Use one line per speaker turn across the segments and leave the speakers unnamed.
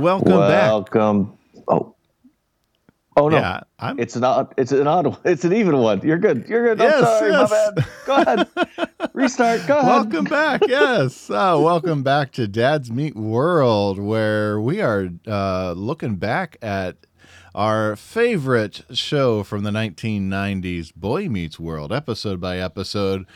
welcome back.
Welcome. Oh. Oh no.
Yeah, I'm.
It's an odd. It's an odd. one. It's an even one. You're good. You're good.
Yes,
I'm sorry.
yes.
Go ahead. Restart. Go ahead.
Welcome back. Yes. Uh, welcome back to Dads Meet World, where we are uh, looking back at our favorite show from the 1990s, Boy Meets World, episode by episode,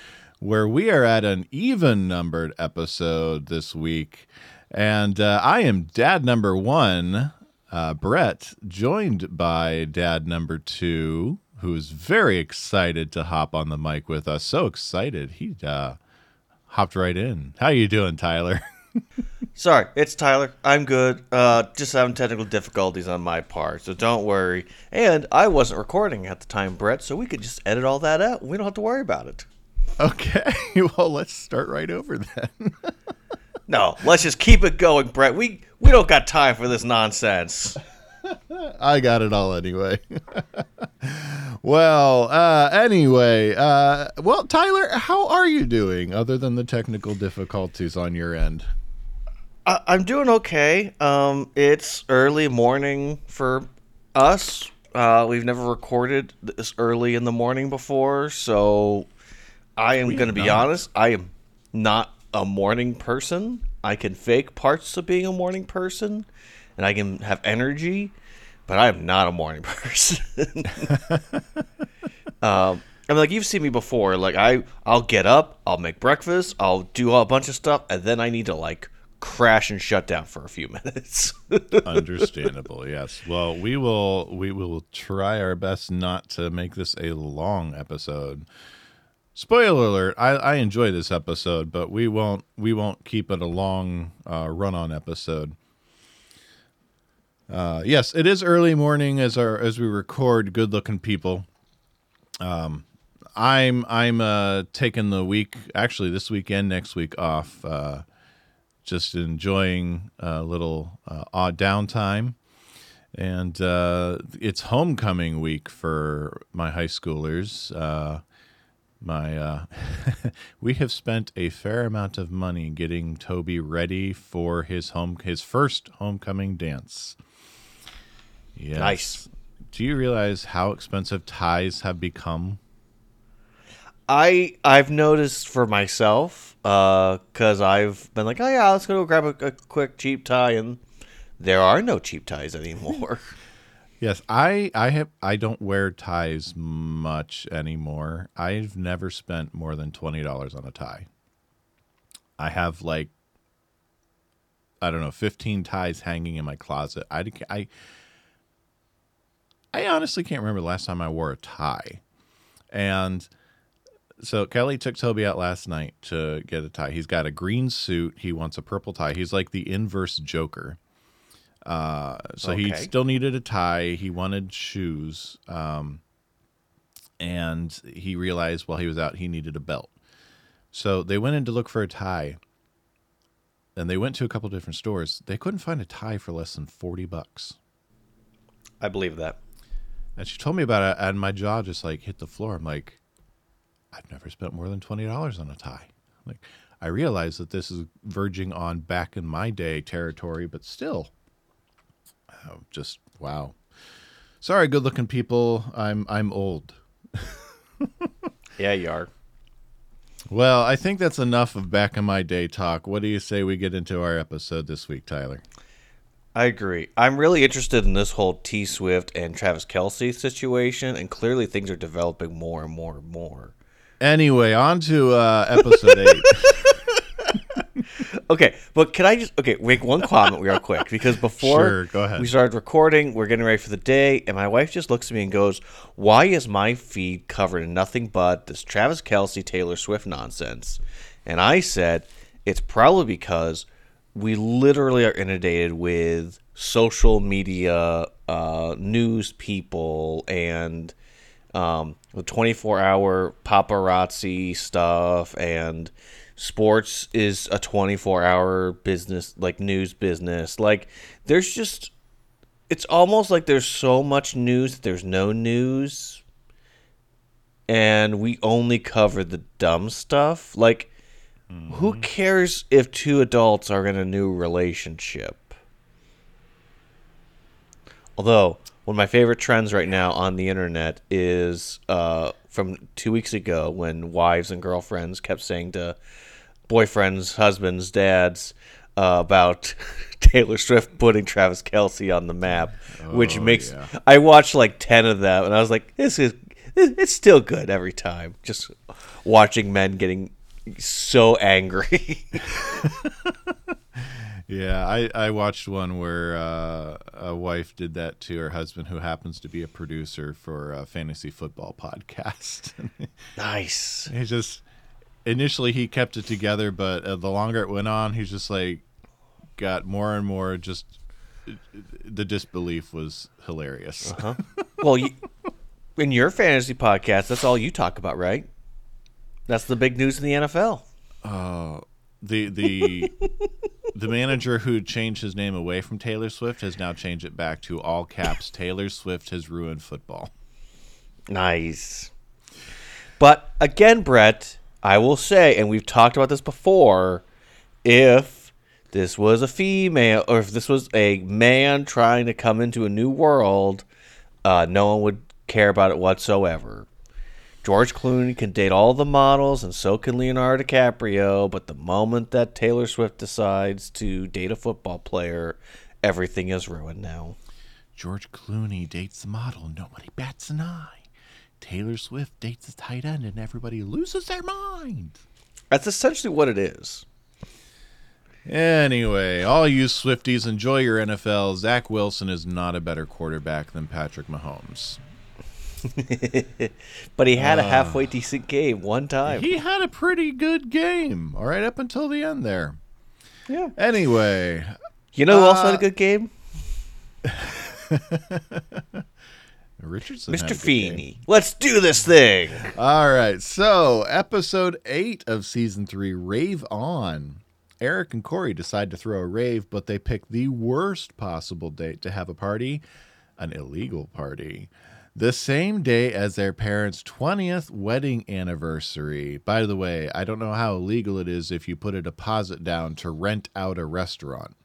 where we are at an even numbered episode this week. And uh, I am dad number one, uh, Brett, joined by dad number two, who's very excited to hop on the mic with us. So excited. He uh, hopped right in. How you doing, Tyler?
Sorry, it's Tyler. I'm good. Uh, just having technical difficulties on my part, so don't worry. And I wasn't recording at the time, Brett, so we could just edit all that out. We don't have to worry about it.
Okay. Well, let's start right over then.
No, let's just keep it going, Brett. We we don't got time for this nonsense.
I got it all anyway. well, uh, anyway, uh, well, Tyler, how are you doing other than the technical difficulties on your end?
I, I'm doing okay. Um, it's early morning for us. Uh, we've never recorded this early in the morning before, so I am going to be honest. I am not a morning person. I can fake parts of being a morning person, and I can have energy, but I am not a morning person. um, I mean, like you've seen me before. Like I, I'll get up, I'll make breakfast, I'll do a bunch of stuff, and then I need to like crash and shut down for a few minutes.
Understandable, yes. Well, we will we will try our best not to make this a long episode. Spoiler alert: I, I enjoy this episode, but we won't we won't keep it a long uh, run-on episode. Uh, yes, it is early morning as our as we record. Good-looking people. Um, I'm I'm uh, taking the week actually this weekend next week off. Uh, just enjoying a little uh, odd downtime. And uh, it's homecoming week for my high schoolers. Uh, my uh, we have spent a fair amount of money getting Toby ready for his home his first homecoming dance. Yes.
Nice.
Do you realize how expensive ties have become?
I I've noticed for myself uh, because I've been like, oh yeah, let's go grab a, a quick cheap tie, and there are no cheap ties anymore.
Yes, I I have I don't wear ties much anymore. I've never spent more than twenty dollars on a tie. I have like I don't know, fifteen ties hanging in my closet. I I I honestly can't remember the last time I wore a tie, and so Kelly took Toby out last night to get a tie. He's got a green suit. He wants a purple tie. He's like the inverse Joker. Uh, so he still needed a tie. He wanted shoes. Um, and he realized while he was out, he needed a belt. So they went in to look for a tie. And they went to a couple different stores. They couldn't find a tie for less than 40 bucks.
I believe that.
And she told me about it, and my jaw just like hit the floor. I'm like, I've never spent more than twenty dollars on a tie. Like, I realize that this is verging on back in my day territory, but still, just wow. Sorry, good-looking people. I'm I'm old.
Yeah, you are.
Well, I think that's enough of back in my day talk. What do you say we get into our episode this week, Tyler?
I agree. I'm really interested in this whole T Swift and Travis Kelce situation, and clearly things are developing more and more and more.
Anyway, on to uh, episode eight.
Okay, but can I just okay make one comment real quick because before
Sure,
we started recording, we're getting ready for the day, and my wife just looks at me and goes, "Why is my feed covered in nothing but this Travis Kelce Taylor Swift nonsense?" And I said, "It's probably because we literally are inundated with social media, uh, news people, and um, the 24 hour paparazzi stuff and sports is a 24 hour business like news business. Like there's just it's almost like there's so much news that there's no news and we only cover the dumb stuff. Like who cares if two adults are in a new relationship? Although one of my favorite trends right now on the internet is uh, from two weeks ago when wives and girlfriends kept saying to boyfriends, husbands, dads uh, about Taylor Swift putting Travis Kelce on the map, which
Oh,
makes
yeah.
I watched like ten of them, and I was like, this is it's still good every time. Just watching men getting so angry.
Yeah, I, I watched one where uh, a wife did that to her husband, who happens to be a producer for a fantasy football podcast.
nice.
he just initially he kept it together, but uh, the longer it went on, he's just like got more and more. Just the disbelief was hilarious.
Well, you, in your fantasy podcast, that's all you talk about, right? That's the big news in the NFL.
Uh, the the the manager who changed his name away from Taylor Swift has now changed it back to all caps. Taylor Swift has ruined football.
Nice. But again, Brett, I will say, and we've talked about this before, if this was a female or if this was a man trying to come into a new world, uh, no one would care about it whatsoever. George Clooney can date all the models, and so can Leonardo DiCaprio. But the moment that Taylor Swift decides to date a football player, everything is ruined now.
George Clooney dates the model, nobody bats an eye. Taylor Swift dates the tight end, and everybody loses their mind.
That's essentially what it is.
Anyway, all you Swifties, enjoy your NFL. Zach Wilson is not a better quarterback than Patrick Mahomes.
But he had a halfway decent game one time.
He had a pretty good game, all right, up until the end there.
Yeah.
Anyway,
You know who else
Uh,
had a good game?
Richardson,
Mr. Feeney. Let's do this thing.
All right, so episode eight of season three, Rave On. Eric and Cory decide to throw a rave, but they pick the worst possible date to have a party an illegal party. The same day as their parents' 20th wedding anniversary. By the way, I don't know how illegal it is if you put a deposit down to rent out a restaurant.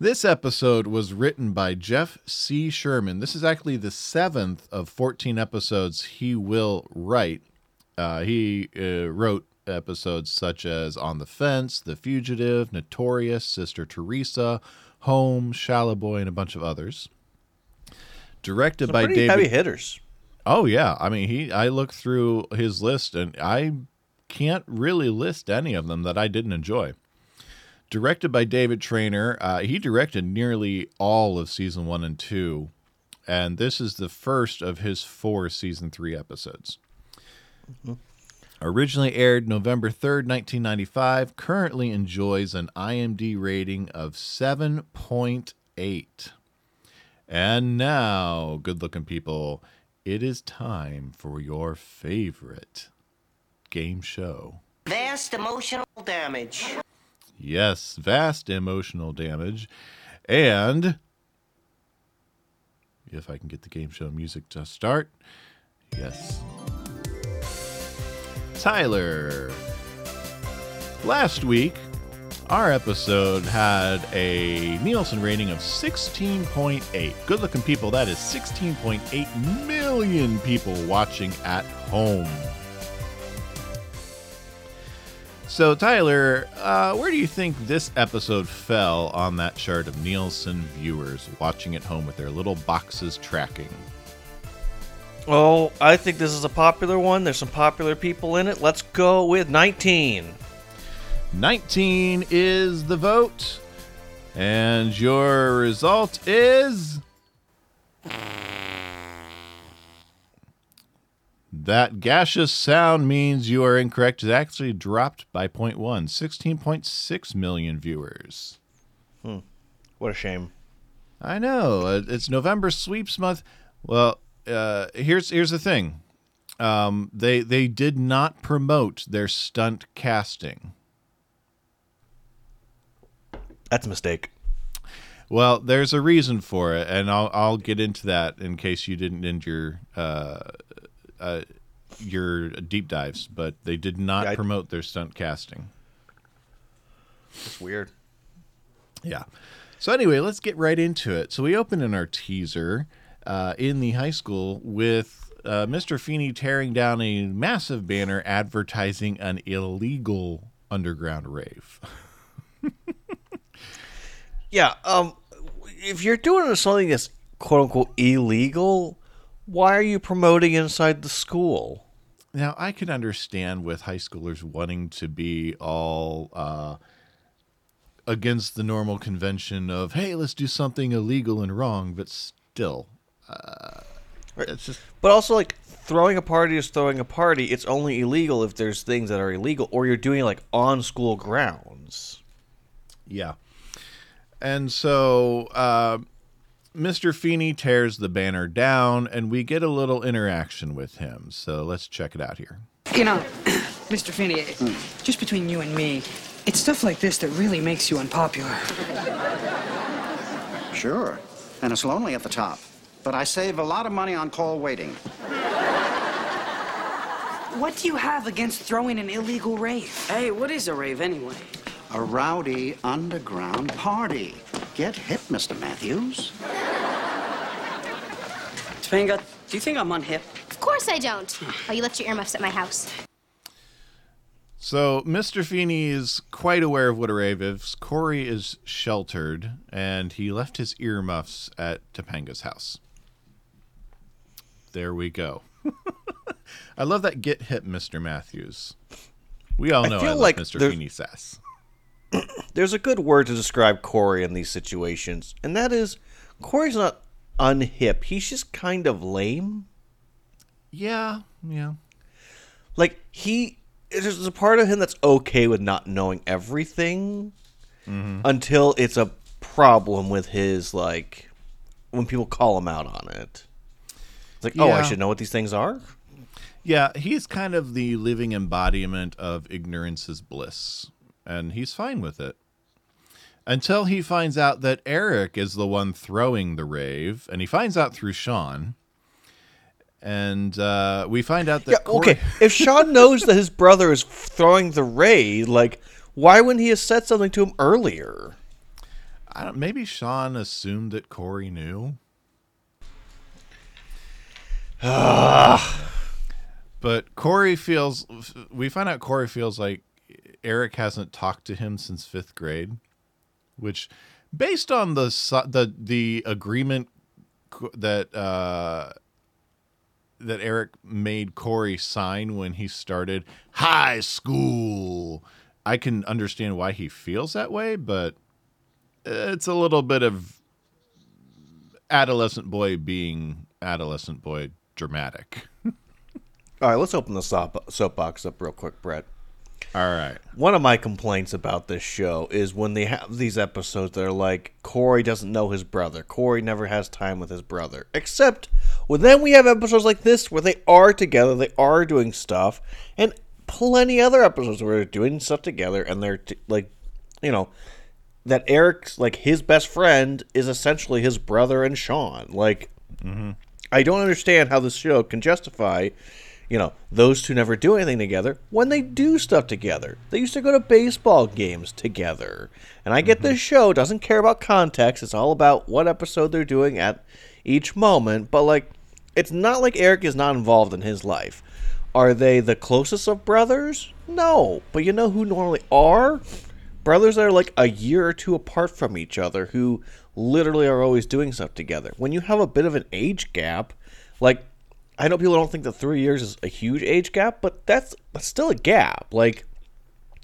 This episode was written by Jeff C. Sherman. This is actually the seventh of 14 episodes he will write. Uh, he uh, wrote episodes such as On the Fence, The Fugitive, Notorious, Sister Teresa, Home, Shallow Boy, and a bunch of others. Directed by
Pretty
David.
heavy hitters.
Oh yeah, I mean he. I looked through his list and I can't really list any of them that I didn't enjoy. Directed by David Trainer, uh, he directed nearly all of season one and two, and this is the first of his four season three episodes. Originally aired November 3rd, 1995, currently enjoys an IMD rating of 7.8. And now, good looking people, it is time for your favorite game show.
Vast emotional damage.
Yes, vast emotional damage. And if I can get the game show music to start, yes. Tyler. Last week, our episode had a Nielsen rating of 16.8. Good looking people, that is 16.8 million people watching at home. So, Tyler, uh, where do you think this episode fell on that chart of Nielsen viewers watching at home with their little boxes tracking?
Oh, I think this is a popular one. There's some popular people in it. Let's go with 19.
19 is the vote. And your result is. That gaseous sound means you are incorrect. It actually dropped by 0.1, 16.6 million viewers. Hmm.
What a shame.
I know. It's November sweeps month. Well, uh, here's here's the thing. Um, they they did not promote their stunt casting.
That's a mistake.
Well, there's a reason for it, and I'll I'll get into that in case you didn't end your uh, uh, your deep dives. But they did not
Yeah,
promote their stunt casting.
It's weird.
Yeah. So anyway, let's get right into it. So we open in our teaser uh, in the high school with uh, Mr. Feeney tearing down a massive banner advertising an illegal underground rave.
Yeah. Um, if you're doing something that's quote unquote illegal, why are you promoting inside the school?
Now I can understand with high schoolers wanting to be all uh, against the normal convention of hey, let's do something illegal and wrong, but still, uh, it's just
But also, like throwing a party is throwing a party. It's only illegal if there's things that are illegal, or you're doing it like on school grounds.
Yeah. And so uh, Mr. Feeney tears the banner down, and we get a little interaction with him. So let's check it out here.
You know, Mr. Feeney, just between you and me, it's stuff like this that really makes you unpopular.
Sure. And it's lonely at the top. But I save a lot of money on call waiting.
What do you have against throwing an illegal rave?
Hey, what is a rave anyway?
A rowdy underground party. Get hip, Mr. Matthews.
Topanga, do you think I'm unhip?
Of course I don't. Oh, you left your earmuffs at my house.
So Mr. Feeney is quite aware of what a rave is. Cory is sheltered, and he left his earmuffs at Topanga's house. There we go. I love that get hip, Mr. Matthews. We all know I,
feel
love
like
Mr.
there-
Feeney sass.
There's a good word to describe Cory in these situations, and that is Cory's not unhip. He's just kind of lame.
Yeah, yeah.
Like he, there's a part of him that's okay with not knowing everything mm-hmm. until it's a problem with his like when people call him out on it. It's like, oh, I should know what these things are.
Yeah, he's kind of the living embodiment of ignorance is bliss, and he's fine with it. Until he finds out that Eric is the one throwing the rave, and he finds out through Shawn. And uh, we find out that
Yeah,
Cory-
okay. If Shawn knows that his brother is throwing the raid, like, why wouldn't he have said something to him earlier?
I don't, maybe Shawn assumed that Cory knew. but Cory feels. We find out Cory feels like Eric hasn't talked to him since fifth grade, which, based on the the the agreement that uh, that Eric made Cory sign when he started high school, I can understand why he feels that way, but it's a little bit of adolescent boy being adolescent boy dramatic.
All right, let's open the soap- soapbox up real quick, Brett.
All right.
One of my complaints about this show is when they have these episodes that are like Cory doesn't know his brother. Cory never has time with his brother. Except when then we have episodes like this where they are together, they are doing stuff, and plenty other episodes where they're doing stuff together and they're t- like, you know, that Eric's like his best friend is essentially his brother and Shawn. Like, mm-hmm. I don't understand how this show can justify, you know, those two never do anything together when they do stuff together. They used to go to baseball games together. And I get this mm-hmm. show doesn't care about context. It's all about what episode they're doing at each moment. But, like, it's not like Eric is not involved in his life. Are they the closest of brothers? No. But you know who normally are? brothers that are like a year or two apart from each other who literally are always doing stuff together. When you have a bit of an age gap, like I know people don't think that three years is a huge age gap, but that's, that's still a gap. Like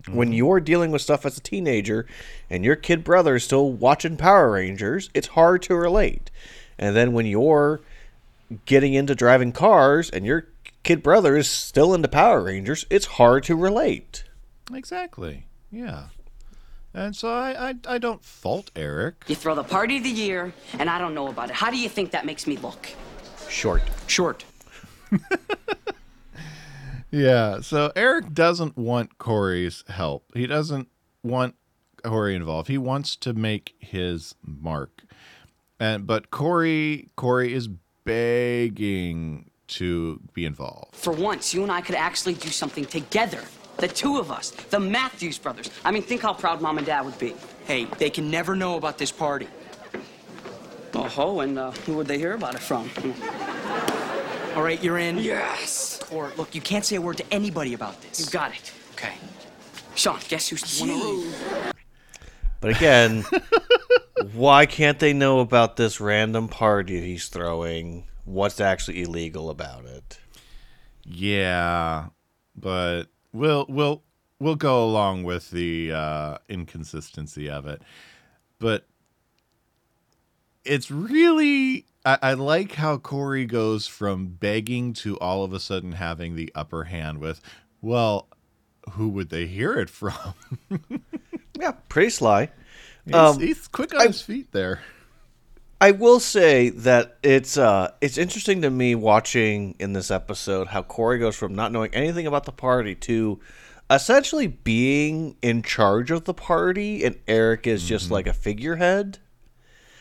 when mm-hmm. you're dealing with stuff as a teenager and your kid brother is still watching Power Rangers, it's hard to relate. And then when you're getting into driving cars and your kid brother is still into Power Rangers, it's hard to relate.
Exactly. Yeah. And so I, I, I don't fault Eric.
You throw the party of the year, and I don't know about it. How do you think that makes me look?
Short.
Short.
Yeah. So Eric doesn't want Cory's help. He doesn't want Cory involved. He wants to make his mark. And but Cory Cory is begging to be involved.
For once, you and I could actually do something together. The two of us, the Matthews brothers. I mean, think how proud mom and dad would be.
Hey, they can never know about this party.
Oh, ho, and uh, who would they hear about it from?
All right, you're in.
Yes!
Or look, you can't say a word to anybody about this.
You got it.
Okay.
Shawn, guess who's the one to leave?
But again, why can't they know about this random party he's throwing? What's actually illegal about it?
Yeah, but we'll we'll we'll go along with the uh, inconsistency of it. But it's really I, I like how Cory goes from begging to all of a sudden having the upper hand with, well, who would they hear it from?
Yeah, pretty sly.
he's,
Um,
he's quick on his feet there.
I will say that it's uh it's interesting to me watching in this episode how Cory goes from not knowing anything about the party to essentially being in charge of the party and Eric is just like a figurehead.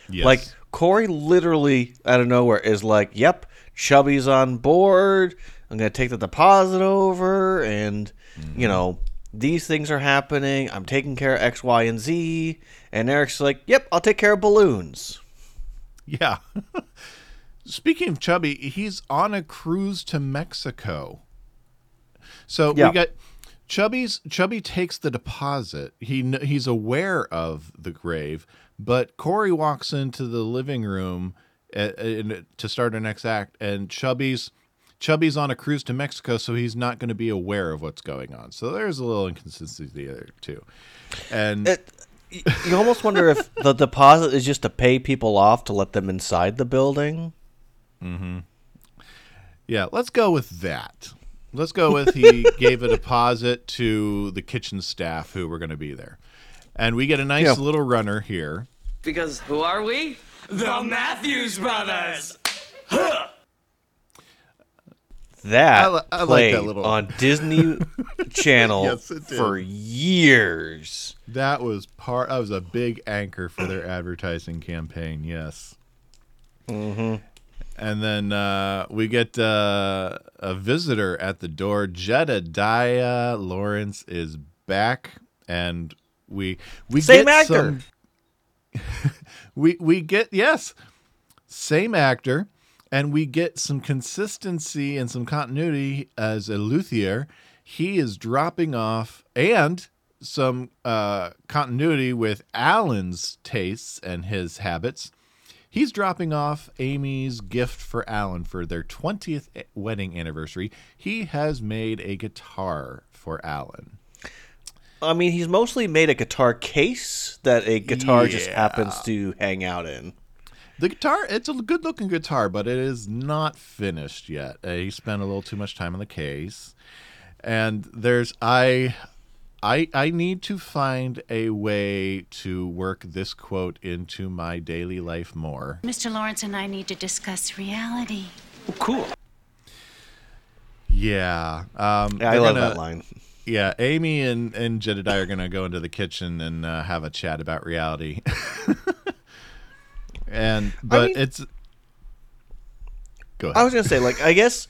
Yes.
Like Cory literally out of nowhere is like, "Yep, Chubby's on board. I'm gonna take the deposit over, and you mm-hmm. know these things are happening. I'm taking care of X, Y, and Z." And Eric's like, "Yep, I'll take care of balloons."
Yeah. Speaking of Chubby, he's on a cruise to Mexico. So
Yeah.
we got Chubby's Chubby takes the deposit. He he's aware of the grave, but Cory walks into the living room to start our next act, and Chubby's Chubby's on a cruise to Mexico, so he's not going to be aware of what's going on. So there's a little inconsistency there too. And
It, you almost wonder if the deposit is just to pay people off to let them inside the building. Mm-hmm.
Yeah, let's go with that. Let's go with he gave a deposit to the kitchen staff who were going to be there. And we get a nice
Yeah.
little runner here.
Because who are we?
The Matthews brothers.
That
I li- I like
played
that little-
on Disney Channel
Yes,
for years.
That was part that was a big anchor for their advertising campaign, yes. Mhm. And then uh, we get uh, a visitor at the door. Jedediah Lawrence is back and we we
Same
get
actor.
some we we get yes same actor and we get some consistency and some continuity as a luthier he is dropping off and some uh, continuity with alan's tastes and his habits he's dropping off amy's gift for alan for their 20th wedding anniversary he has made a guitar for alan
I mean, he's mostly made a guitar case that a guitar just happens to hang out in.
The guitar, it's a good looking guitar, but it is not finished yet. Uh, he spent a little too much time on the case. And there's I I I need to find a way to work this quote into my daily life more.
Mr. Lawrence and I need to discuss reality.
cool.
Yeah. Um
Yeah, I love
gonna-
that line.
Yeah, Amy and, and Jedediah are going to go into the kitchen and uh, have a chat about reality. and but
mean-
it's Go ahead.
I was gonna say, like, I guess,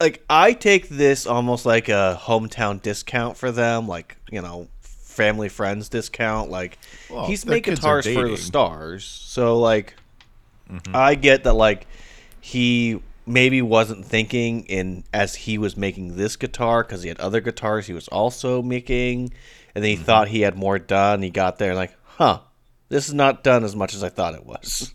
like, I take this almost like a hometown discount for them, like, you know, family friends discount. Like,
Well,
he's made guitars for the stars, so like,
Mm-hmm.
I get that, like, he maybe wasn't thinking in as he was making this guitar because he had other guitars he was also making, and then he
Mm-hmm.
thought he had more done. He got there, like, huh, this is not done as much as I thought it was.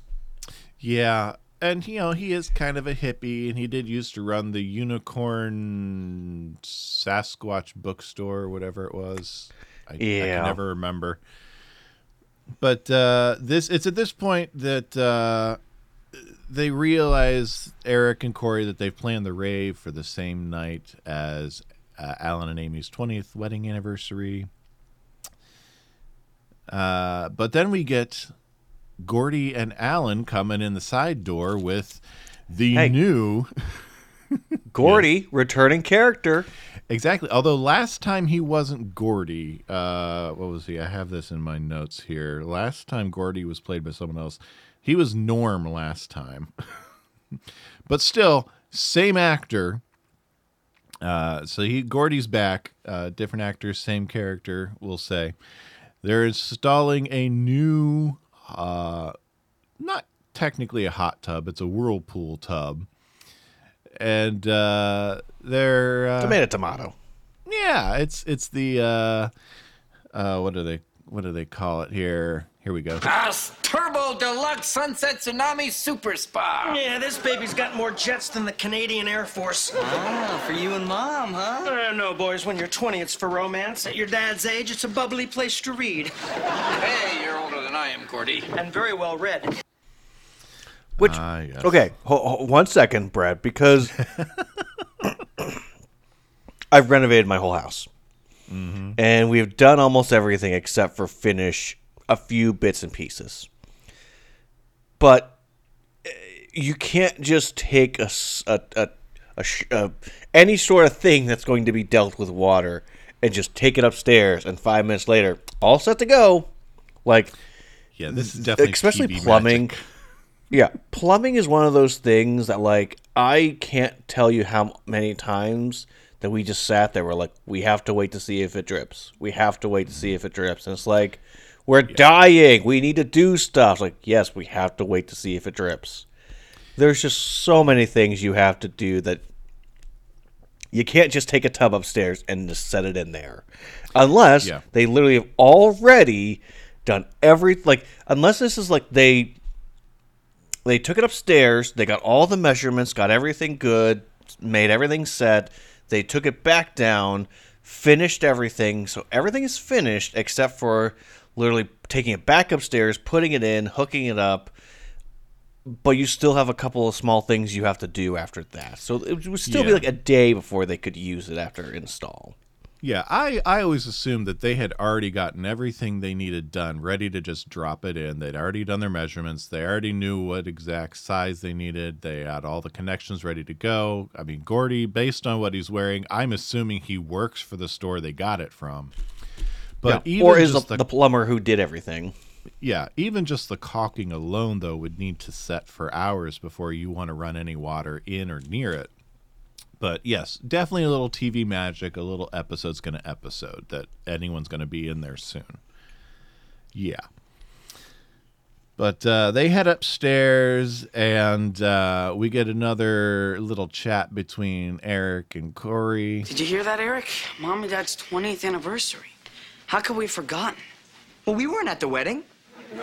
Yeah, and you know he is kind of a hippie, and he did used to run the Unicorn Sasquatch bookstore, or whatever it was. I, I can never remember. But uh, this it's at this point that uh, they realize Eric and Cory that they've planned the rave for the same night as uh, Alan and Amy's twentieth wedding anniversary. Uh, but then we get Gordy and Alan coming in the side door with the
Hey.
new
Gordy, returning character.
exactly. Although last time he wasn't Gordy. Uh, what was he? I have this in my notes here. Last time Gordy was played by someone else. He was Norm last time, but still same actor. Uh, so he Gordy's back. Uh, different actors, same character. We'll say they're installing a new, uh, not technically a hot tub. It's a whirlpool tub, and uh, they're uh,
Tomato, tomato.
yeah, it's it's the uh, uh, what do they what do they call it here? Here we go.
Turbo Deluxe Sunset Tsunami Super Spa.
Yeah, this baby's got more jets than the Canadian Air Force.
Oh, for you and mom, huh?
Uh, no, boys, when you're 20, it's for romance. At your dad's age, it's a bubbly place to read.
Hey, you're older than I am, Gordy.
And very well read.
Which
Ah, yes.
okay, ho- ho- one second, Brad, because I've renovated my whole house, and we've done almost everything except for finish a few bits and pieces. But eh, you can't just take a, s- a- a- a sh- a- any sort of thing that's going to be dealt with water and just take it upstairs, and five minutes later, all set to go. Like
Yeah, this is definitely
especially
TV
plumbing.
magic.
Yeah, plumbing is one of those things that like I can't tell you how many times that we just sat there. We're like, we have to wait to see if it drips. We have to wait to see if it drips, and it's like we're dying. We need to do stuff. Like, yes, we have to wait to see if it drips. There's just so many things you have to do that you can't just take a tub upstairs and just set it in there, unless
Yeah.
they literally have already done every like. Unless this is like they they took it upstairs. They got all the measurements, got everything good, made everything set. They took it back down, finished everything. So everything is finished except for literally taking it back upstairs, putting it in, hooking it up. But you still have a couple of small things you have to do after that. So it would still be like a day before they could use it after install.
Yeah, I, I always assumed that they had already gotten everything they needed done, ready to just drop it in. They'd already done their measurements. They already knew what exact size they needed. They had all the connections ready to go. I mean, Gordy, based on what he's wearing, I'm assuming he works for the store they got it from. But
Yeah.
even
or is the, the plumber who did everything.
yeah, even just the caulking alone, though, would need to set for hours before you want to run any water in or near it. But yes, definitely a little TV magic, a little episode's going to episode that anyone's going to be in there soon. Yeah. But uh, they head upstairs, and uh, we get another little chat between Eric and Cory.
Did you hear that, Eric? Mom and Dad's 20th anniversary. How could we have forgotten?
Well, we weren't at the wedding.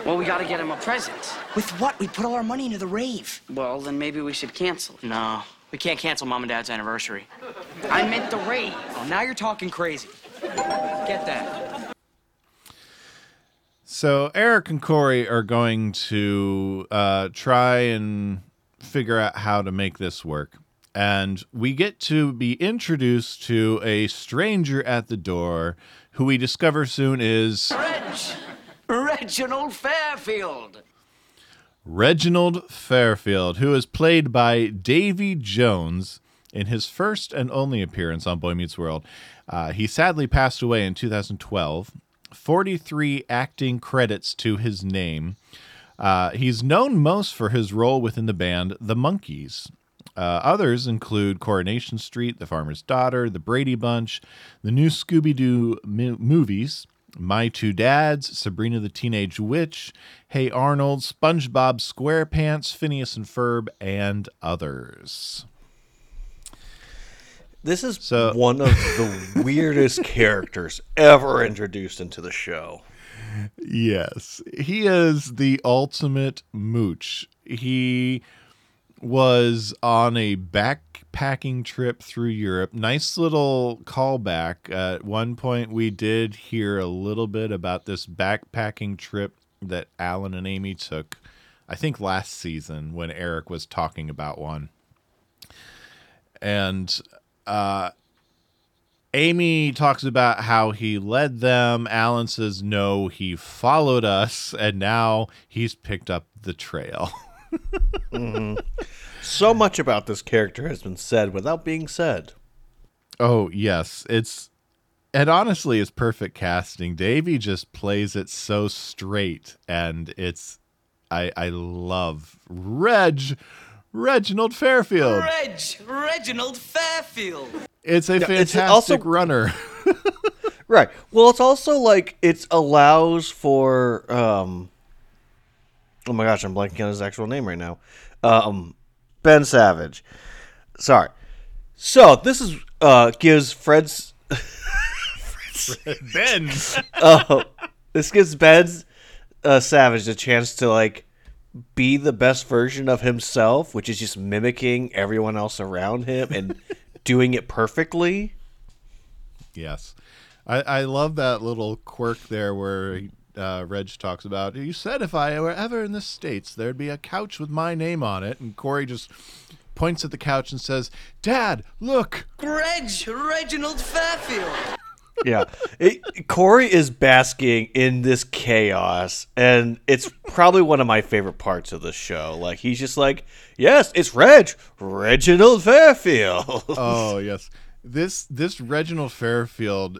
Well, we gotta get him a present.
With what? We put all our money into the rave.
Well, then maybe we should cancel it.
No, we can't cancel Mom and Dad's anniversary.
I meant the rave.
Oh, now you're talking crazy. Get that.
So Eric and Cory are going to uh, try and figure out how to make this work. And we get to be introduced to a stranger at the door who we discover soon is
Reg! Reginald Fairfield.
Reginald Fairfield, who is played by Davy Jones in his first and only appearance on Boy Meets World. Uh, he sadly passed away in 2012. 43 acting credits to his name. Uh, he's known most for his role within the band The Monkees. Uh, others include Coronation Street, The Farmer's Daughter, The Brady Bunch, the new Scooby Doo mo- movies, My Two Dads, Sabrina the Teenage Witch, Hey Arnold, SpongeBob SquarePants, Phineas and Ferb, and others.
This is
So-
one of the weirdest characters ever introduced into the show.
Yes, he is the ultimate mooch. He was on a backpacking trip through Europe. Nice little callback. at one point, we did hear a little bit about this backpacking trip that Alan and Amy took, I think last season when Eric was talking about one. And uh, Amy talks about how he led them. Alan says, no, he followed us, and now he's picked up the trail.
So much about this character has been said without being said.
oh, yes. It's. And honestly, it's perfect casting. Davy just plays it so straight, and it's. I, I love Reg, Reginald Fairfield.
Reg! Reginald Fairfield.
It's a
Yeah, it's
fantastic
also-
runner.
Right. Well, it's also like it allows for um Oh my gosh, I'm blanking on his actual name right now. Um Ben Savage. Sorry. So, this is uh gives Fred's
ben.
uh, this gives Ben uh, Savage a chance to like be the best version of himself, which is just mimicking everyone else around him and doing it perfectly.
Yes. I, I love that little quirk there where uh, Reg talks about, you said if I were ever in the States, there'd be a couch with my name on it. And Cory just points at the couch and says, Dad, look.
Reg, Reginald Fairfield.
yeah. It, Cory is basking in this chaos, and it's probably one of my favorite parts of the show. Like, he's just like, yes, it's Reg, Reginald Fairfield.
Oh, yes. This this Reginald Fairfield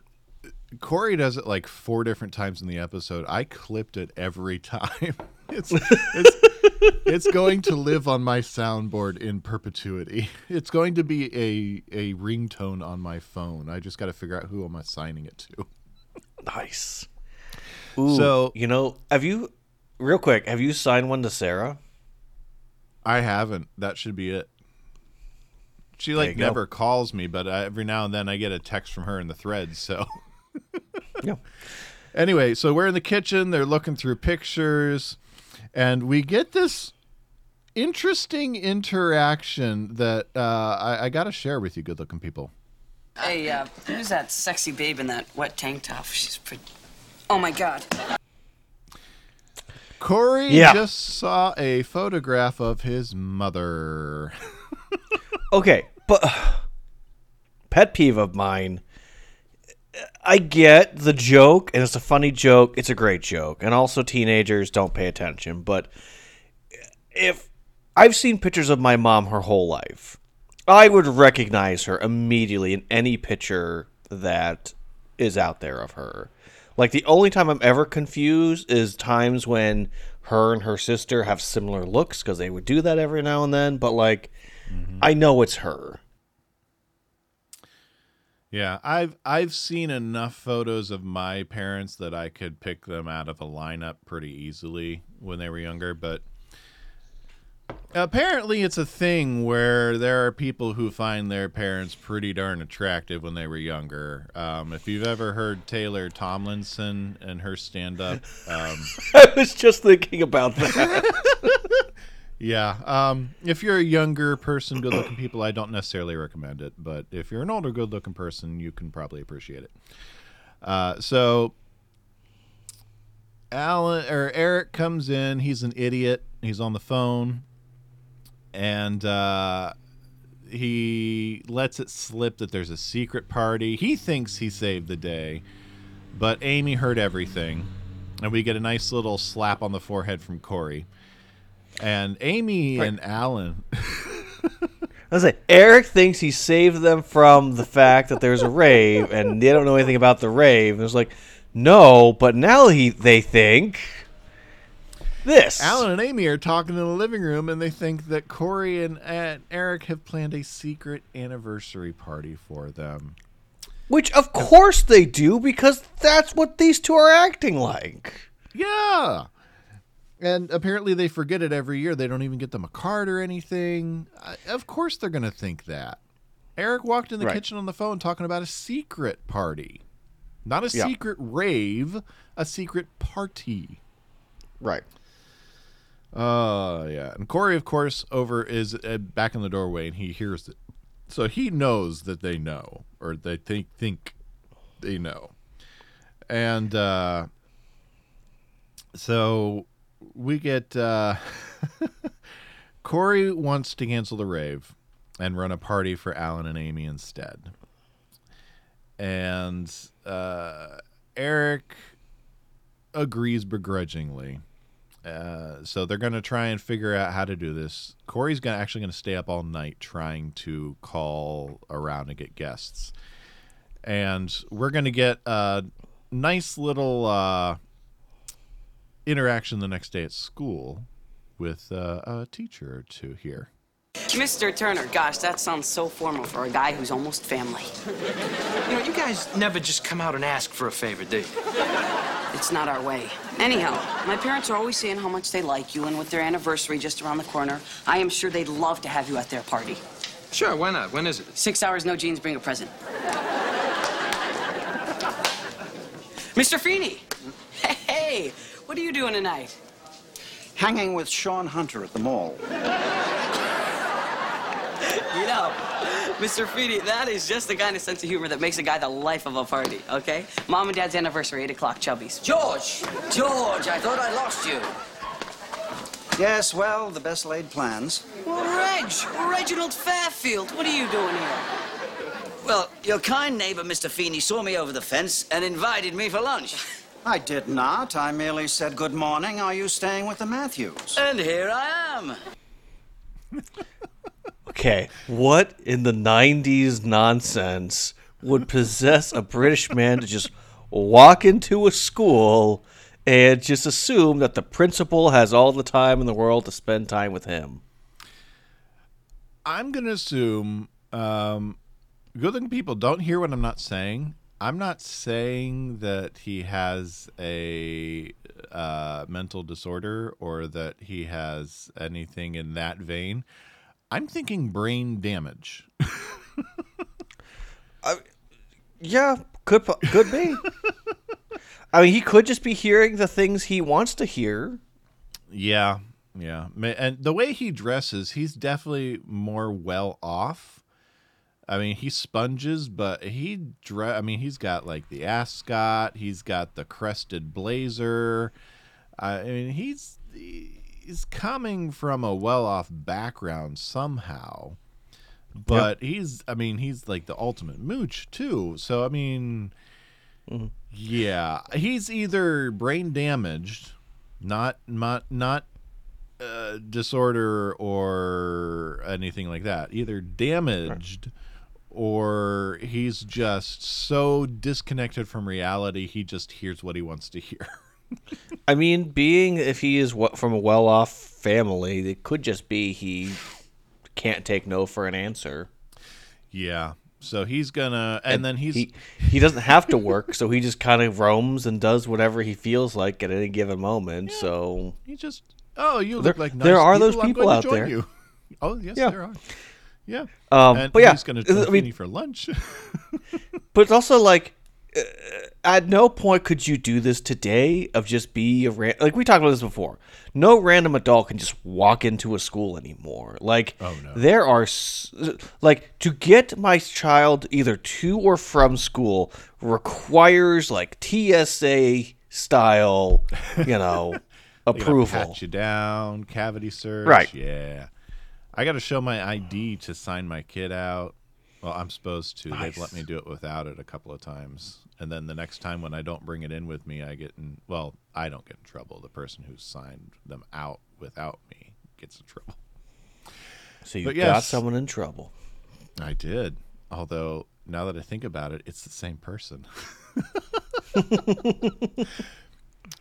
Cory does it like four different times in the episode. I clipped it every time. It's it's it's going to live on my soundboard in perpetuity. It's going to be a a ringtone on my phone. I just got to figure out who am I'm assigning it to.
nice. Ooh,
So-
you know, have you, real quick, have you signed one to Sarah?
I haven't. That should be it. She like
you go.
never calls me, but I, every now and then I get a text from her in the threads. So
Yeah.
Anyway, so we're in the kitchen. They're looking through pictures, and we get this interesting interaction that uh, I, I got to share with you, good-looking people.
Hey, uh, who's that sexy babe in that wet tank top? She's pretty. Oh my god.
Cory
Yeah.
just saw a photograph of his mother.
Okay, but pet peeve of mine. I get the joke, and it's a funny joke. It's a great joke, and also teenagers don't pay attention. But if I've seen pictures of my mom her whole life, I would recognize her immediately in any picture that is out there of her. Like the only time I'm ever confused is times when her and her sister have similar looks because they would do that every now and then. But like, mm-hmm. I know it's her.
Yeah, I've I've seen enough photos of my parents that I could pick them out of a lineup pretty easily when they were younger, but apparently it's a thing where there are people who find their parents pretty darn attractive when they were younger. Um, if you've ever heard Taylor Tomlinson and her stand up, um,
I was just thinking about that.
yeah. Um, if you're a younger person, good looking people, I don't necessarily recommend it. But if you're an older, good looking person, you can probably appreciate it. Uh, so Alan or Eric comes in. He's an idiot. He's on the phone, and uh, he lets it slip that there's a secret party. He thinks he saved the day, but Amy heard everything, and we get a nice little slap on the forehead from Cory. And Amy and Alan,
I was like, Eric thinks he saved them from the fact that there's a rave, and they don't know anything about the rave. And it was like, no, but now he they think this.
Alan and Amy are talking in the living room, and they think that Cory and, and Eric have planned a secret anniversary party for them.
Which of course they do because that's what these two are acting like.
Yeah. And apparently they forget it every year. They don't even get them a card or anything. Of course they're going to think that. Eric walked in the
Right.
kitchen on the phone talking about a secret party. Not a
Yeah.
secret rave, a secret party.
Right.
Uh, yeah. And Cory, of course, over is uh, back in the doorway, and he hears it, so he knows that they know, or they think think they know, and uh, so we get uh, Cory wants to cancel the rave and run a party for Alan and Amy instead, and uh, Eric agrees begrudgingly. Uh, so they're going to try and figure out how to do this. Cory's gonna, actually going to stay up all night trying to call around and get guests. And we're going to get a nice little uh, interaction the next day at school with uh, a teacher or two here.
Mr. Turner, gosh, that sounds so formal for a guy who's almost family.
You know, you guys never just come out and ask for a favor, do you?
It's not our way. Anyhow, my parents are always saying how much they like you, and with their anniversary just around the corner, I am sure they'd love to have you at their party.
Sure, why not? When is it?
Six hours, no jeans, bring a present. Mr. Feeney! Hey, what are you doing tonight?
Hanging with Shawn Hunter at the mall.
You know, Mr. Feeney, that is just the kind of sense of humor that makes a guy the life of a party, okay? Mom and Dad's anniversary, 8 o'clock, Chubbies.
George! George, I thought I lost you.
Yes, well, the best laid plans.
Well, Reg, Reginald Fairfield, what are you doing here?
Well, your kind neighbor, Mr. Feeney, saw me over the fence and invited me for lunch.
I did not. I merely said good morning. Are you staying with the Matthews?
And here I am.
Okay, what in the 90s nonsense would possess a British man to just walk into a school and just assume that the principal has all the time in the world to spend time with him?
I'm going to assume um, good looking people don't hear what I'm not saying. I'm not saying that he has a uh, mental disorder or that he has anything in that vein. I'm thinking brain damage.
Yeah, could could be. I mean, he could just be hearing the things he wants to hear.
Yeah, yeah. And the way he dresses, he's definitely more well off. I mean, he sponges, but he dre- I mean, he's got like the ascot, he's got the crested blazer. I mean, he's he's coming from a well-off background somehow. But he's I mean, he's like the ultimate mooch too. So I mean, yeah, he's either brain damaged, not not not uh, disorder or anything like that. Either damaged or he's just so disconnected from reality he just hears what he wants to hear.
I mean, being if he is from a well-off family, it could just be he can't take no for an answer.
yeah. So he's gonna and, then he's
he he doesn't have to work, so he just kind of roams and does whatever he feels like at any given moment. So
he just oh you
There-
look like nice
there are those people
going to
out there.
You. Oh yes,
Yeah.
there are. Yeah.
Um,
and
but yeah,
he's gonna
I
join
mean-
for lunch.
But it's also like, uh, at no point could you do this today of just be a ran- like we talked about this before. No random adult can just walk into a school anymore. Like,
Oh, no.
there are s- like to get my child either to or from school requires like TSA style, you know, approval.
Pat you down, cavity search.
Right.
Yeah. I got to show my ID to sign my kid out. Well, I'm supposed to. They've let me do it without it a couple of times. And then the next time when I don't bring it in with me, I get in. Well, I don't get in trouble. The person who signed them out without me gets in trouble.
So you
But
got
yes.
someone in trouble.
I did. Although now that I think about it, it's the same person.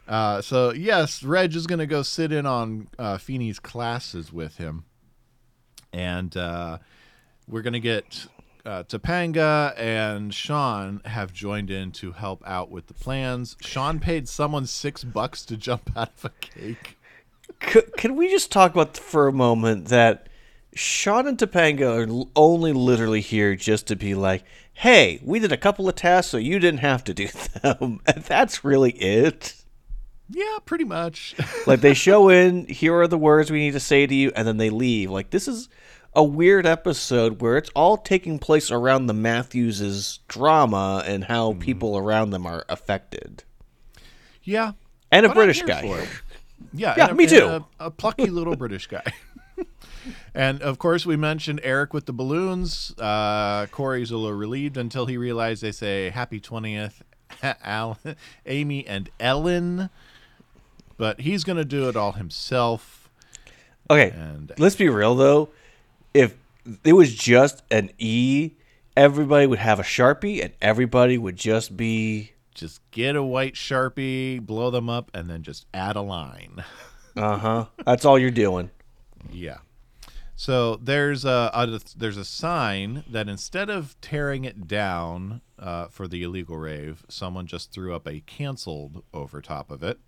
uh, so yes, Reg is going to go sit in on uh, Feeney's classes with him, and uh, we're to get uh, Topanga and Shawn have joined in to help out with the plans. Shawn paid someone six bucks to jump out of a cake.
Can we just talk about for a moment that Shawn and Topanga are only literally here just to be like, hey, we did a couple of tasks so you didn't have to do them. And that's really it.
Yeah, pretty much.
Like they show in, here are the words we need to say to you, and then they leave. Like this is a weird episode where it's all taking place around the Matthewses drama and how people around them are affected.
yeah,
And a
But
British guy.
Yeah,
Yeah,
and a-
me too.
A, a plucky little British guy. and of course, we mentioned Eric with the balloons. Uh, Cory's a little relieved until he realized they say "Happy 20th, Al, Amy and Ellen." But he's going to do it all himself.
Okay,
And-
let's be real though. If it was just an E, everybody would have a Sharpie and everybody would just be
Just get a white sharpie, blow them up, and then just add a line.
uh huh. That's all you're doing.
Yeah. So there's a, a there's a sign that instead of tearing it down uh, for the illegal rave, someone just threw up a canceled over top of it.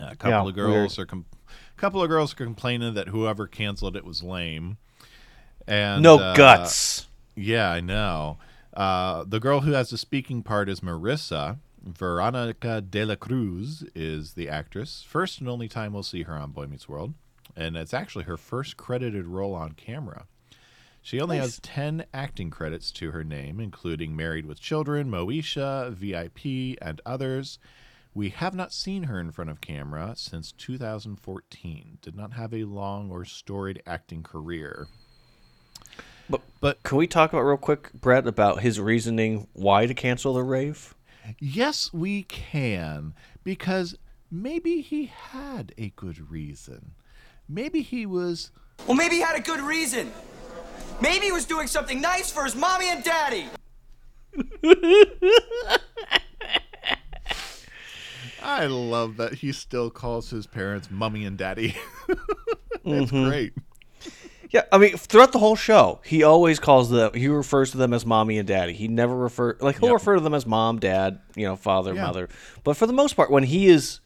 A couple
Yeah,
of girls are com- couple of girls are complaining that whoever canceled it was lame. And
No
uh,
guts.
Yeah, I know. Uh, the girl who has the speaking part is Marissa. Veronica de la Cruz is the actress. First and only time we'll see her on Boy Meets World. And it's actually her first credited role on camera. She only has 10 acting credits to her name, including Married with Children, Moesha, VIP, and others. We have not seen her in front of camera since 2014. Did not have a long or storied acting career.
But
but
can we talk about real quick, Brett, about his reasoning why to cancel the rave?
Yes, we can, because maybe he had a good reason. Maybe he was.
Well, maybe he had a good reason. Maybe he was doing something nice for his mommy and daddy.
I love that he still calls his parents mummy and daddy. it's
Mhm.
great.
Yeah, I mean, throughout the whole show, he always calls them. He refers to them as mommy and daddy. He never refer like he'll
Yep.
refer to them as mom, dad, you know, father,
Yeah.
mother. But for the most part, when he is,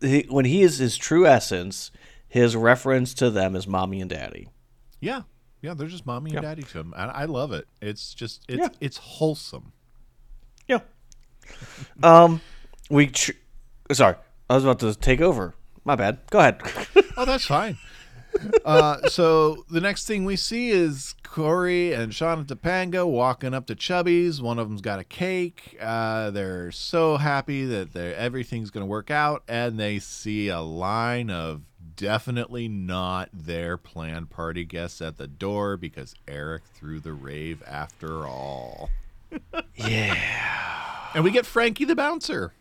he, when he is his true essence, his reference to them is mommy and daddy.
Yeah, yeah, they're just mommy and daddy to him, and I love it. It's just it's
Yeah.
it's wholesome.
Yeah. Um, we. Tr- Sorry, I was about to take over. My bad. Go ahead.
Oh, that's fine. uh, so the next thing we see is Cory and Shawn at Topanga walking up to Chubby's. One of them's got a cake. Uh, they're so happy that everything's going to work out, and they see a line of definitely not their planned party guests at the door because Eric threw the rave after all.
yeah.
And we get Frankie the bouncer.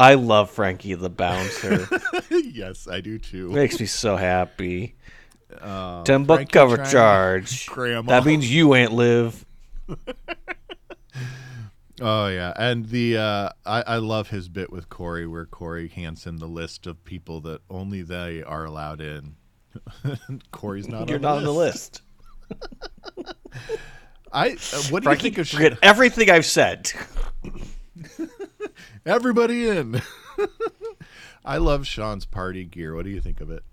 I love Frankie the bouncer.
yes, I do too.
Makes me so happy.
Uh,
Ten buck
Frankie
cover charge.
Grandma.
That means you ain't live.
Oh yeah, and the uh, I I love his bit with Cory where Cory hands him the list of people that only they are allowed in. Cory's not.
You're
on
not
the
on the list.
I. Uh, what do
Frankie,
you think of
forget everything I've said.
Everybody in. I love Shawn's party gear. What do you think of it?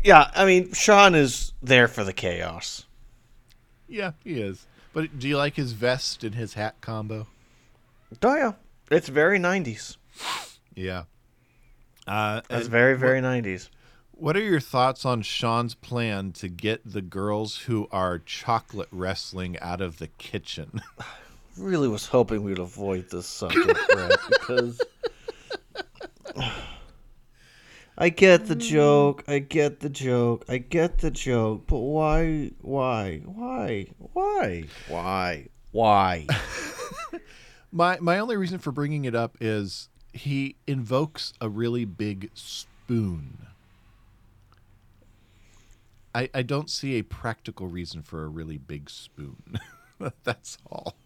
Yeah, I mean, Shawn is there for the chaos.
Yeah, he is. But do you like his vest and his hat combo?
Oh yeah, it's very '90s.
Yeah. Uh,
That's
and
very
what-
very '90s.
What are your thoughts on Shawn's plan to get the girls who are chocolate wrestling out of the kitchen?
Really was hoping we'd avoid this subject, Brett, because I get the mm. joke, I get the joke, I get the joke, but why, why, why, why, why, why?
My my only reason for bringing it up is he invokes a really big spoon. I I don't see a practical reason for a really big spoon. That's all.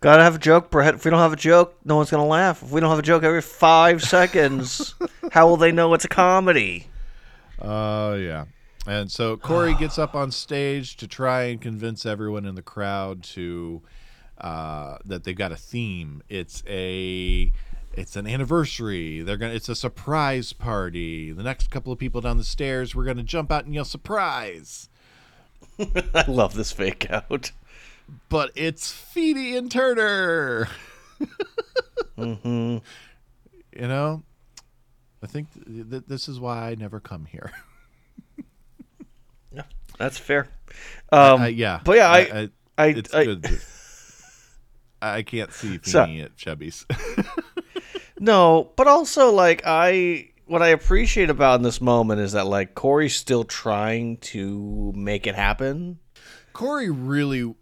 Gotta have a joke, Brett. If we don't have a joke, no one's gonna laugh. If we don't have a joke every five seconds, how will they know it's a comedy?
Oh yeah. And so Cory gets up on stage to try and convince everyone in the crowd to uh, that they've got a theme. It's a it's an anniversary. They're gonna it's a surprise party. The next couple of people down the stairs, we're gonna jump out and yell surprise.
I love this fake out.
But it's Feeney and Turner.
Mm-hmm.
You know, I think th- th- this is why I never come here.
Yeah, that's fair. Um,
yeah,
but yeah, I,
I,
I,
it's
I-
good. I can't see
So-
Feeney at Chubby's.
No, but also like I what I appreciate about in this moment is that like Cory's still trying to make it happen.
Cory really,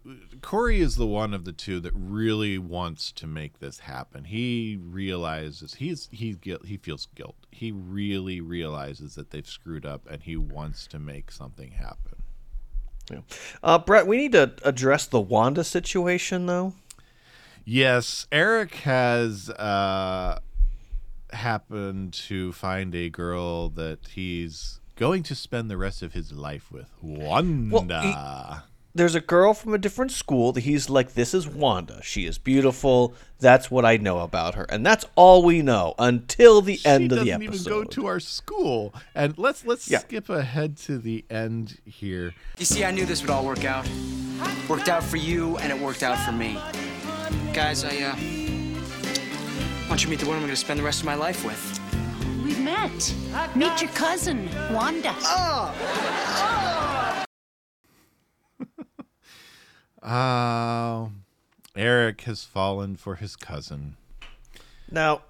Cory is the one of the two that really wants to make this happen. He realizes he's he's guilt. He feels guilt. He really realizes that they've screwed up, and he wants to make something happen.
Yeah. Uh, Brett, we need to address the Wanda situation though.
Yes, Eric has uh, happened to find a girl that he's going to spend the rest of his life with Wanda.
There's a girl from a different school that he's like, this is Wanda. She is beautiful. That's what I know about her, and that's all we know until the
she
end of the episode.
doesn't even go to our school. And let's let's
Yeah.
skip ahead to the end here.
You see, I knew this would all work out. Worked out for you, and it worked out for me. Guys, I, uh. want you to meet the woman I'm gonna spend the rest of my life with.
We've met. Meet your cousin, Wanda.
Uh, Eric has fallen for his cousin.
Now,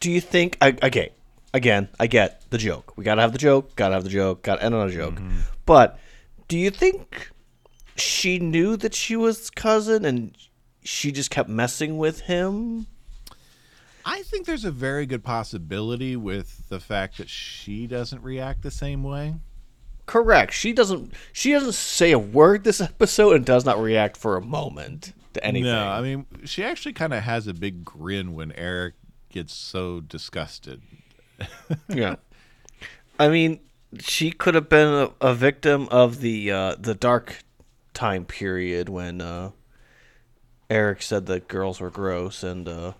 do you think? I, okay, again, I get the joke. We gotta have the joke. Gotta have the joke. Gotta end on a joke. But do you think she knew that she was cousin and she just kept messing with him?
I think there's a very good possibility with the fact that she doesn't react the same way.
Correct. She doesn't. She doesn't say a word this episode and does not react for a moment to anything.
No, I mean, she actually kind of has a big grin when Eric gets so disgusted.
yeah. I mean, she could have been a, a victim of the uh, the dark time period when uh, Eric said that girls were gross and uh,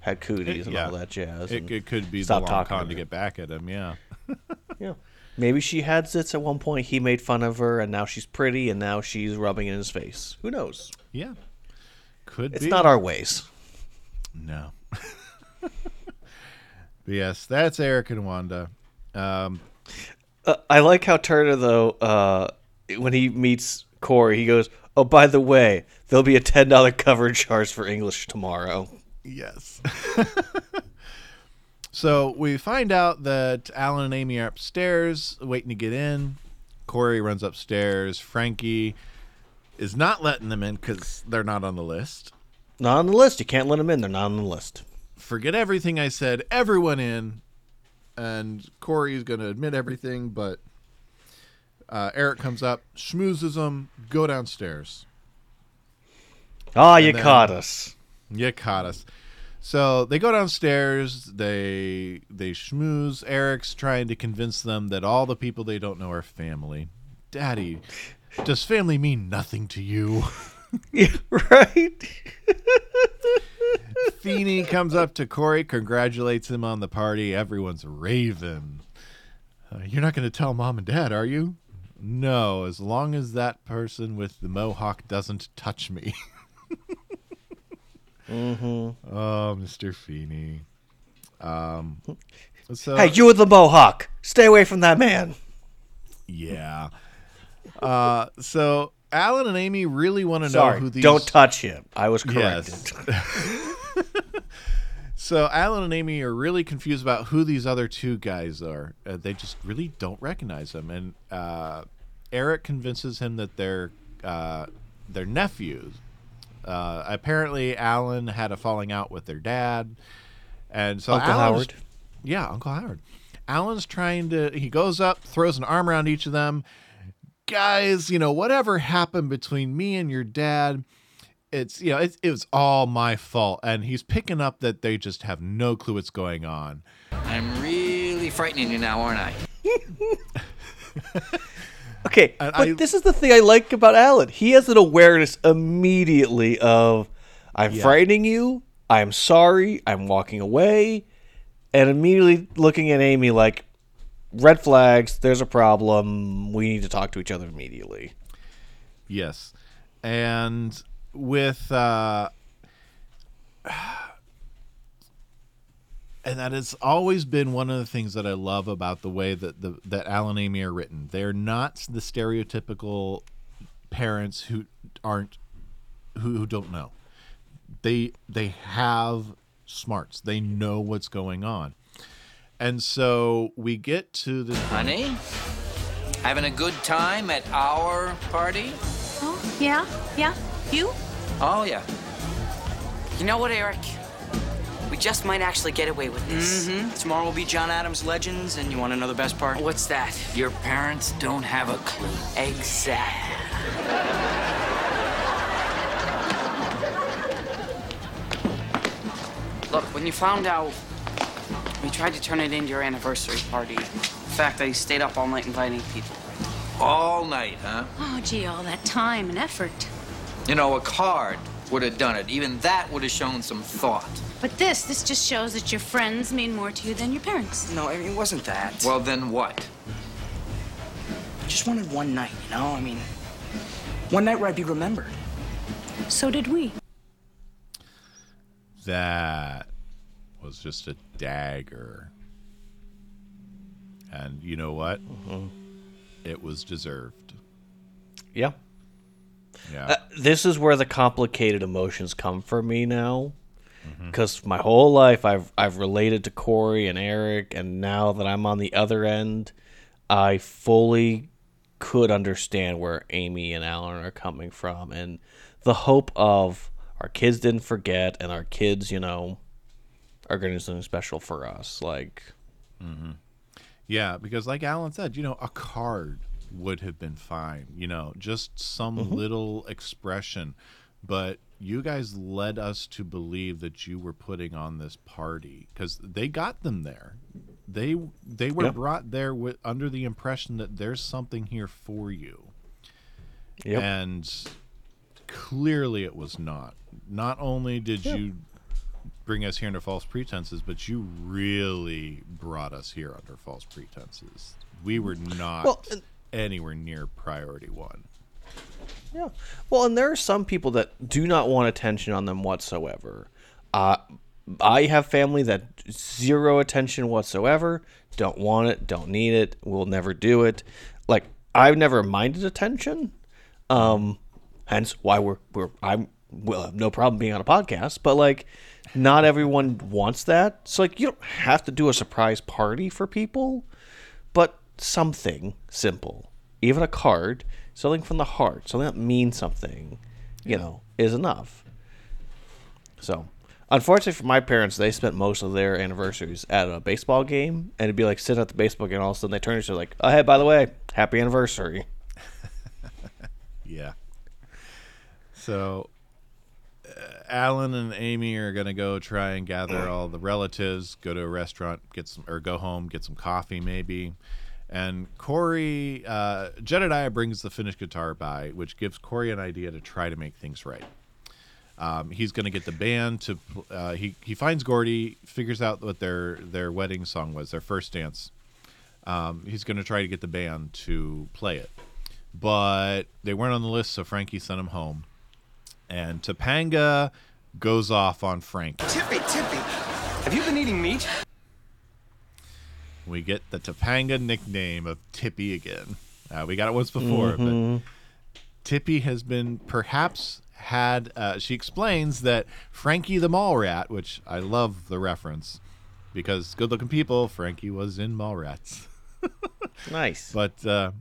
had cooties and
Yeah.
all that jazz.
It, it could be the long con
to
to
her.
get back at him. Yeah.
Yeah. Maybe she had zits at one point. He made fun of her, and now she's pretty, and now she's rubbing it in his face. Who knows?
Yeah. Could
It's
be.
not our ways.
No. but yes, that's Eric and Wanda. Um,
Uh, I like how Turner though, uh, when he meets Cory, he goes, "Oh, by the way, there'll be a ten dollar cover charge for English tomorrow."
Yes. so we find out that Alan and Amy are upstairs waiting to get in. Cory runs upstairs. Frankie is not letting them in because they're not on the list.
Not on the list. You can't let them in. They're not on the list.
Forget everything I said. Everyone in. And Cory is going to admit everything, but uh, Eric comes up, schmoozes them, go downstairs.
Ah, you
then-
caught us.
You caught us. So they go downstairs. They they schmooze. Eric's trying to convince them that all the people they don't know are family. Daddy, does family mean nothing to you?
Yeah, right.
Feeney comes up to Cory, congratulates him on the party. Everyone's raving. Uh, you're not going to tell mom and dad, are you? No, as long as that person with the mohawk doesn't touch me.
Mm-hmm.
Oh, Mr. Feeney. Um, so
Hey, you with the mohawk. Stay away from that man.
Yeah. Uh, so Alan and Amy really want to know
Sorry,
who these.
don't touch him. I was corrected.
Yes. so Alan and Amy are really confused about who these other two guys are. Uh, they just really don't recognize them, and uh, Eric convinces him that they're uh, their nephews. Uh, apparently, Alan had a falling out with their dad, and so
Uncle
Alan's-
Howard.
Yeah, Uncle Howard. Alan's trying to. He goes up, throws an arm around each of them. Guys, you know whatever happened between me and your dad, it's you know it, it was all my fault. And he's picking up that they just have no clue what's going on.
I'm really frightening you now, aren't I?
Okay,
And
but
I-
this is the thing I like about Alan. He has an awareness immediately of I'm
Yeah.
frightening you. I'm sorry. I'm walking away, and immediately looking at Amy like red flags. There's a problem. We need to talk to each other immediately.
Yes, and with uh, and that has always been one of the things that I love about the way that the that Alan and Amy are written. They're not the stereotypical parents who aren't who, who don't know. They they have smarts. They know what's going on. And so we get to the
Honey? Having a good time at our party?
Oh, yeah, yeah. You?
Oh, yeah.
You know what, Eric? We just might actually get away with this.
Mm-hmm. Tomorrow will be John Adams Legends, and you want to know the best part?
What's that?
Your parents don't have a clue.
Exactly. Look, when you found out, we tried to turn it into your anniversary party. In fact, that I stayed up all night inviting people.
All night, huh?
Oh, gee, all that time and effort.
You know, a card would have done it. Even that would have shown some thought.
But this, this just shows that your friends mean more to you than your parents.
No, I mean, it wasn't that.
Well, then what?
I just wanted one night, you know? I mean, one night where I'd be remembered.
So did we.
That was just a dagger. And you know what? It was deserved.
Yeah.
Yeah.
Uh, this is where the complicated emotions come for me now. Mm-hmm. Because my whole life I've I've related to Cory and Eric, and now that I'm on the other end, I fully could understand where Amy and Alan are coming from, and the hope of our kids didn't forget, and our kids, you know, are going to do something special for us. Like, mm-hmm.
Yeah, because like Alan said, you know, a card would have been fine. You know, just some mm-hmm. little expression. But you guys led us to believe that you were putting on this party because they got them there. They they were
Yeah.
brought there with under the impression that there's something here for you.
Yep.
And clearly it was not. Not only did you bring us here under false pretenses, but you really brought us here under false pretenses. We were not
Well, and-
anywhere near priority one.
Yeah. Well, and there are some people that do not want attention on them whatsoever. Uh, I have family that zero attention whatsoever, don't want it, don't need it, will never do it. Like I've never minded attention. Um, hence why we're we're I'm well have no problem being on a podcast, but like not everyone wants that. So like you don't have to do a surprise party for people, but something simple, even a card, something from the heart, something that means something, you know, is enough. So, unfortunately for my parents, they spent most of their anniversaries at a baseball game, and it'd be like sitting at the baseball game, and all of a sudden they turn to each other like, "Oh, hey, by the way, happy anniversary."
Yeah. So uh, Alan and Amy are going to go try and gather all the relatives, go to a restaurant, get some or go home, get some coffee maybe. And Cory uh, Jedediah brings the finished guitar by, which gives Cory an idea to try to make things right. Um, he's going to get the band to. Uh, he he finds Gordy, figures out what their their wedding song was, their first dance. Um, he's going to try to get the band to play it, but they weren't on the list, so Frankie sent him home. And Topanga goes off on Frankie.
Tippy, Tippy, have you been eating meat?
We get the Topanga nickname of Tippy again. Uh, we got it once before, but Tippy has been perhaps had. Uh, she explains that Frankie the Mall Rat, which I love the reference because good looking people, Frankie was in Mallrats.
Nice.
But uh,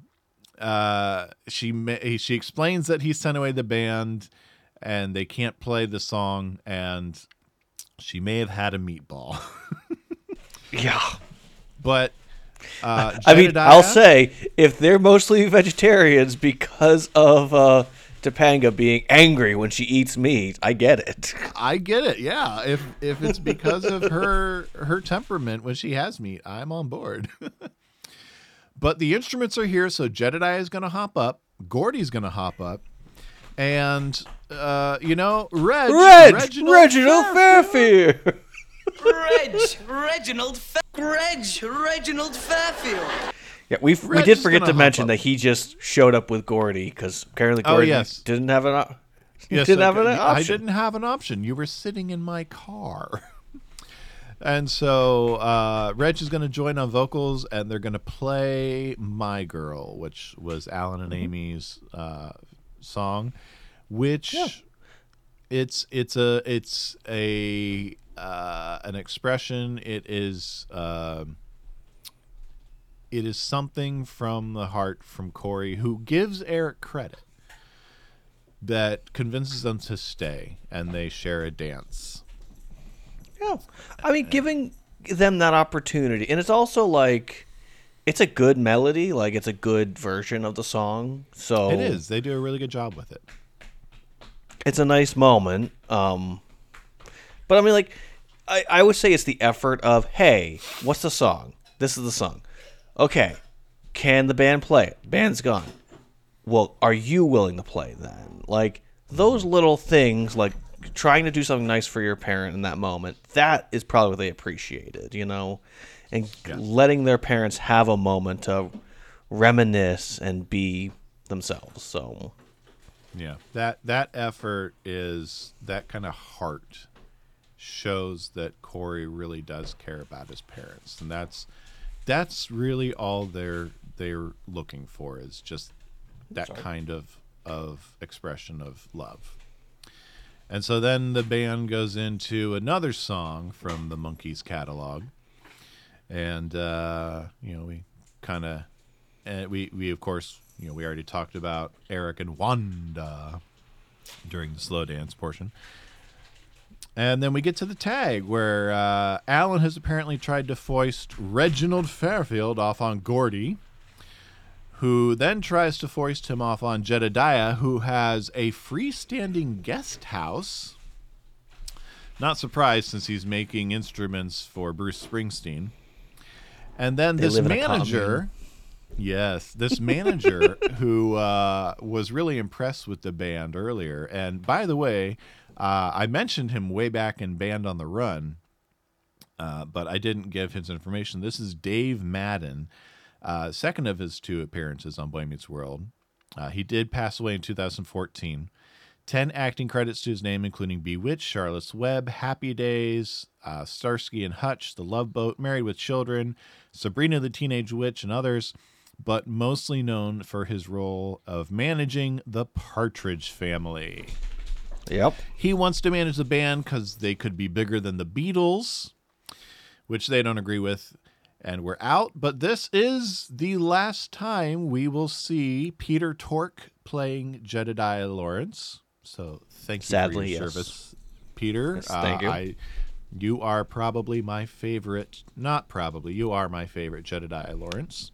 uh, she ma- she explains that he sent away the band and they can't play the song, and she may have had a meatball.
yeah.
But uh,
I mean, I'll say if they're mostly vegetarians because of uh, Topanga being angry when she eats meat, I get it.
I get it. Yeah, if if it's because of her her temperament when she has meat, I'm on board. but the instruments are here, so Jedediah is going to hop up. Gordy's going to hop up, and uh, you know, Reg,
Reg,
Reginald,
Reginald Fairfield.
Reg, Reginald, Fa- Reg, Reginald Fairfield.
Yeah, we we
Reg
did forget
gonna
to
hop
mention
up.
that he just showed up with Gordy because apparently
Oh,
Gordy
yes.
didn't have an op-
Yes,
didn't have
okay.
an
I
option.
didn't have an option. You were sitting in my car. and so uh, Reg is going to join on vocals, and they're going to play "My Girl," which was Alan and
Mm-hmm.
Amy's uh, song. Which it's it's a it's a uh, an expression. It is. um it is something from the heart from Cory, who gives Eric credit that convinces them to stay and they share a dance.
Yeah. I mean, giving them that opportunity. And it's also like, it's a good melody. Like, it's a good version of the song. So
It is. They do a really good job with it.
It's a nice moment. Um, but I mean, like, I, I would say it's the effort of, hey, what's the song? This is the song. Okay, can the band play? it? Band's gone. Well, are you willing to play then? Like those little things, like trying to do something nice for your parent in that moment, that is probably what they appreciated, you know? And letting their parents have a moment to reminisce and be themselves. So,
Yeah, that that effort is that kind of heart shows that Cory really does care about his parents, and that's that's really all they're they're looking for is just that
Sorry.
kind of of expression of love. And so then the band goes into another song from the Monkees catalog, and uh, you know we kind of and we we of course you know we already talked about Eric and Wanda during the slow dance portion. And then we get to the tag where uh, Alan has apparently tried to foist Reginald Fairfield off on Gordy, who then tries to foist him off on Jedediah, who has a freestanding guest house. Not surprised since he's making instruments for Bruce Springsteen. And then
They
this
live in a
manager, yes, this manager who uh, was really impressed with the band earlier. And by the way, uh, I mentioned him way back in Band on the Run, uh, but I didn't give his information. This is Dave Madden, uh, second of his two appearances on Boy Meets World. Uh, he did pass away in 2014. 10 acting credits to his name, including Bewitched, Charlotte's Web, Happy Days, uh, Starsky and Hutch, The Love Boat, Married with Children, Sabrina the Teenage Witch, and others, but mostly known for his role of managing the Partridge Family.
Yep.
He wants to manage the band because they could be bigger than the Beatles, which they don't agree with. And we're out. But this is the last time we will see Peter Tork playing Jedediah Lawrence. So thank you
Sadly,
for your
yes.
service, Peter.
Yes, thank
Uh,
you.
I, you are probably my favorite. Not probably. You are my favorite Jedediah Lawrence.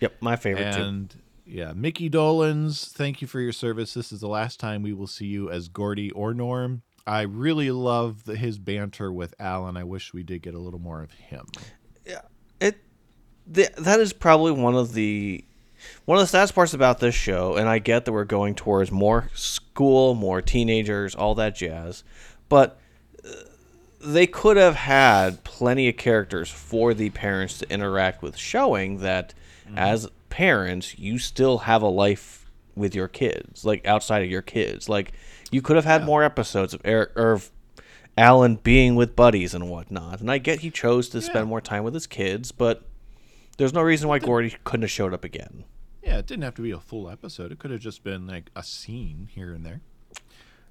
Yep, my favorite too.
Yeah, Micky Dolenz, thank you for your service. This is the last time we will see you as Gordy or Norm. I really love the, his banter with Alan. I wish we did get a little more of him.
Yeah, it th- that is probably one of the one of the saddest parts about this show and i get that we're going towards more school more teenagers all that jazz but uh, they could have had plenty of characters for the parents to interact with showing that as parents you still have a life with your kids like outside of your kids like you could have had more episodes of eric or of Alan being with buddies and whatnot. And I get he chose to spend more time with his kids, but there's no reason why Gordy couldn't have showed up again.
Yeah, it didn't have to be a full episode. It could have just been like a scene here and there.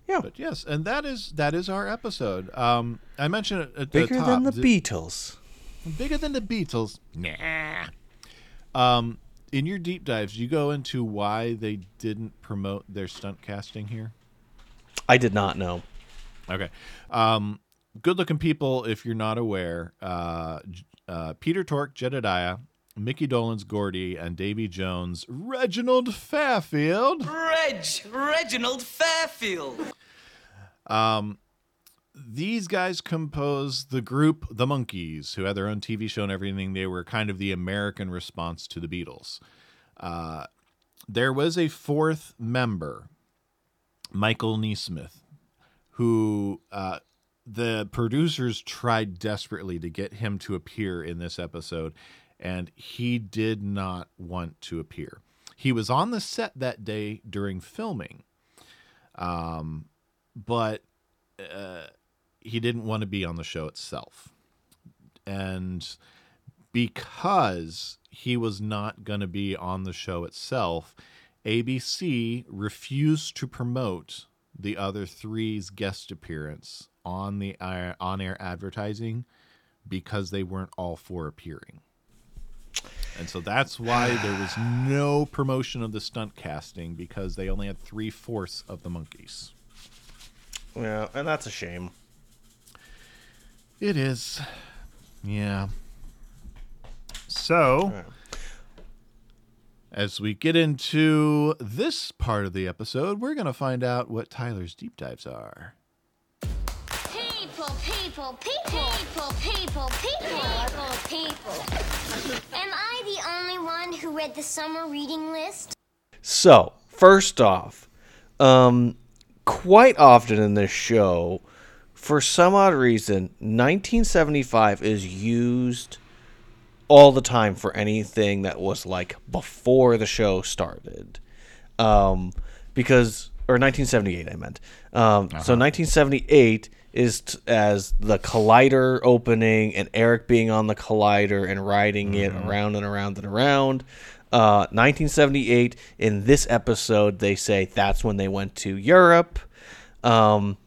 Yeah,
but yes, and that is that is our episode. Um, I mentioned it at
Bigger
the top.
than the Beatles.
Bigger than the Beatles. Nah. Um, in your deep dives, you go into why they didn't promote their stunt casting here.
I did not know.
Okay. Um, good looking people, if you're not aware, uh, uh, Peter Tork, Jedediah, Micky Dolenz Gordy, and Davy Jones, Reginald Fairfield.
Reg, Reginald Fairfield.
Um, these guys composed the group The Monkees, who had their own TV show and everything. They were kind of the American response to the Beatles. Uh, there was a fourth member, Michael Nesmith, who uh, the producers tried desperately to get him to appear in this episode, and he did not want to appear. He was on the set that day during filming, um, but uh, he didn't want to be on the show itself. And because he was not going to be on the show itself, ABC refused to promote the other three's guest appearance on the on-air advertising because they weren't all four appearing. And so that's why there was no promotion of the stunt casting because they only had three fourths of the Monkees.
Yeah, and that's a shame.
It is. Yeah. So, as we get into this part of the episode, we're going to find out what Tyler's deep dives are.
People, people, people, people, people, people, people, people. Am I the only one who read the summer reading list?
So, first off, um, quite often in this show, for some odd reason, 1975 is used all the time for anything that was like before the show started. Um, because, or 1978, I meant. Um, So, 1978 is t- as the collider opening and Eric being on the collider and riding it around and around and around. Uh, 1978, in this episode, they say that's when they went to Europe um,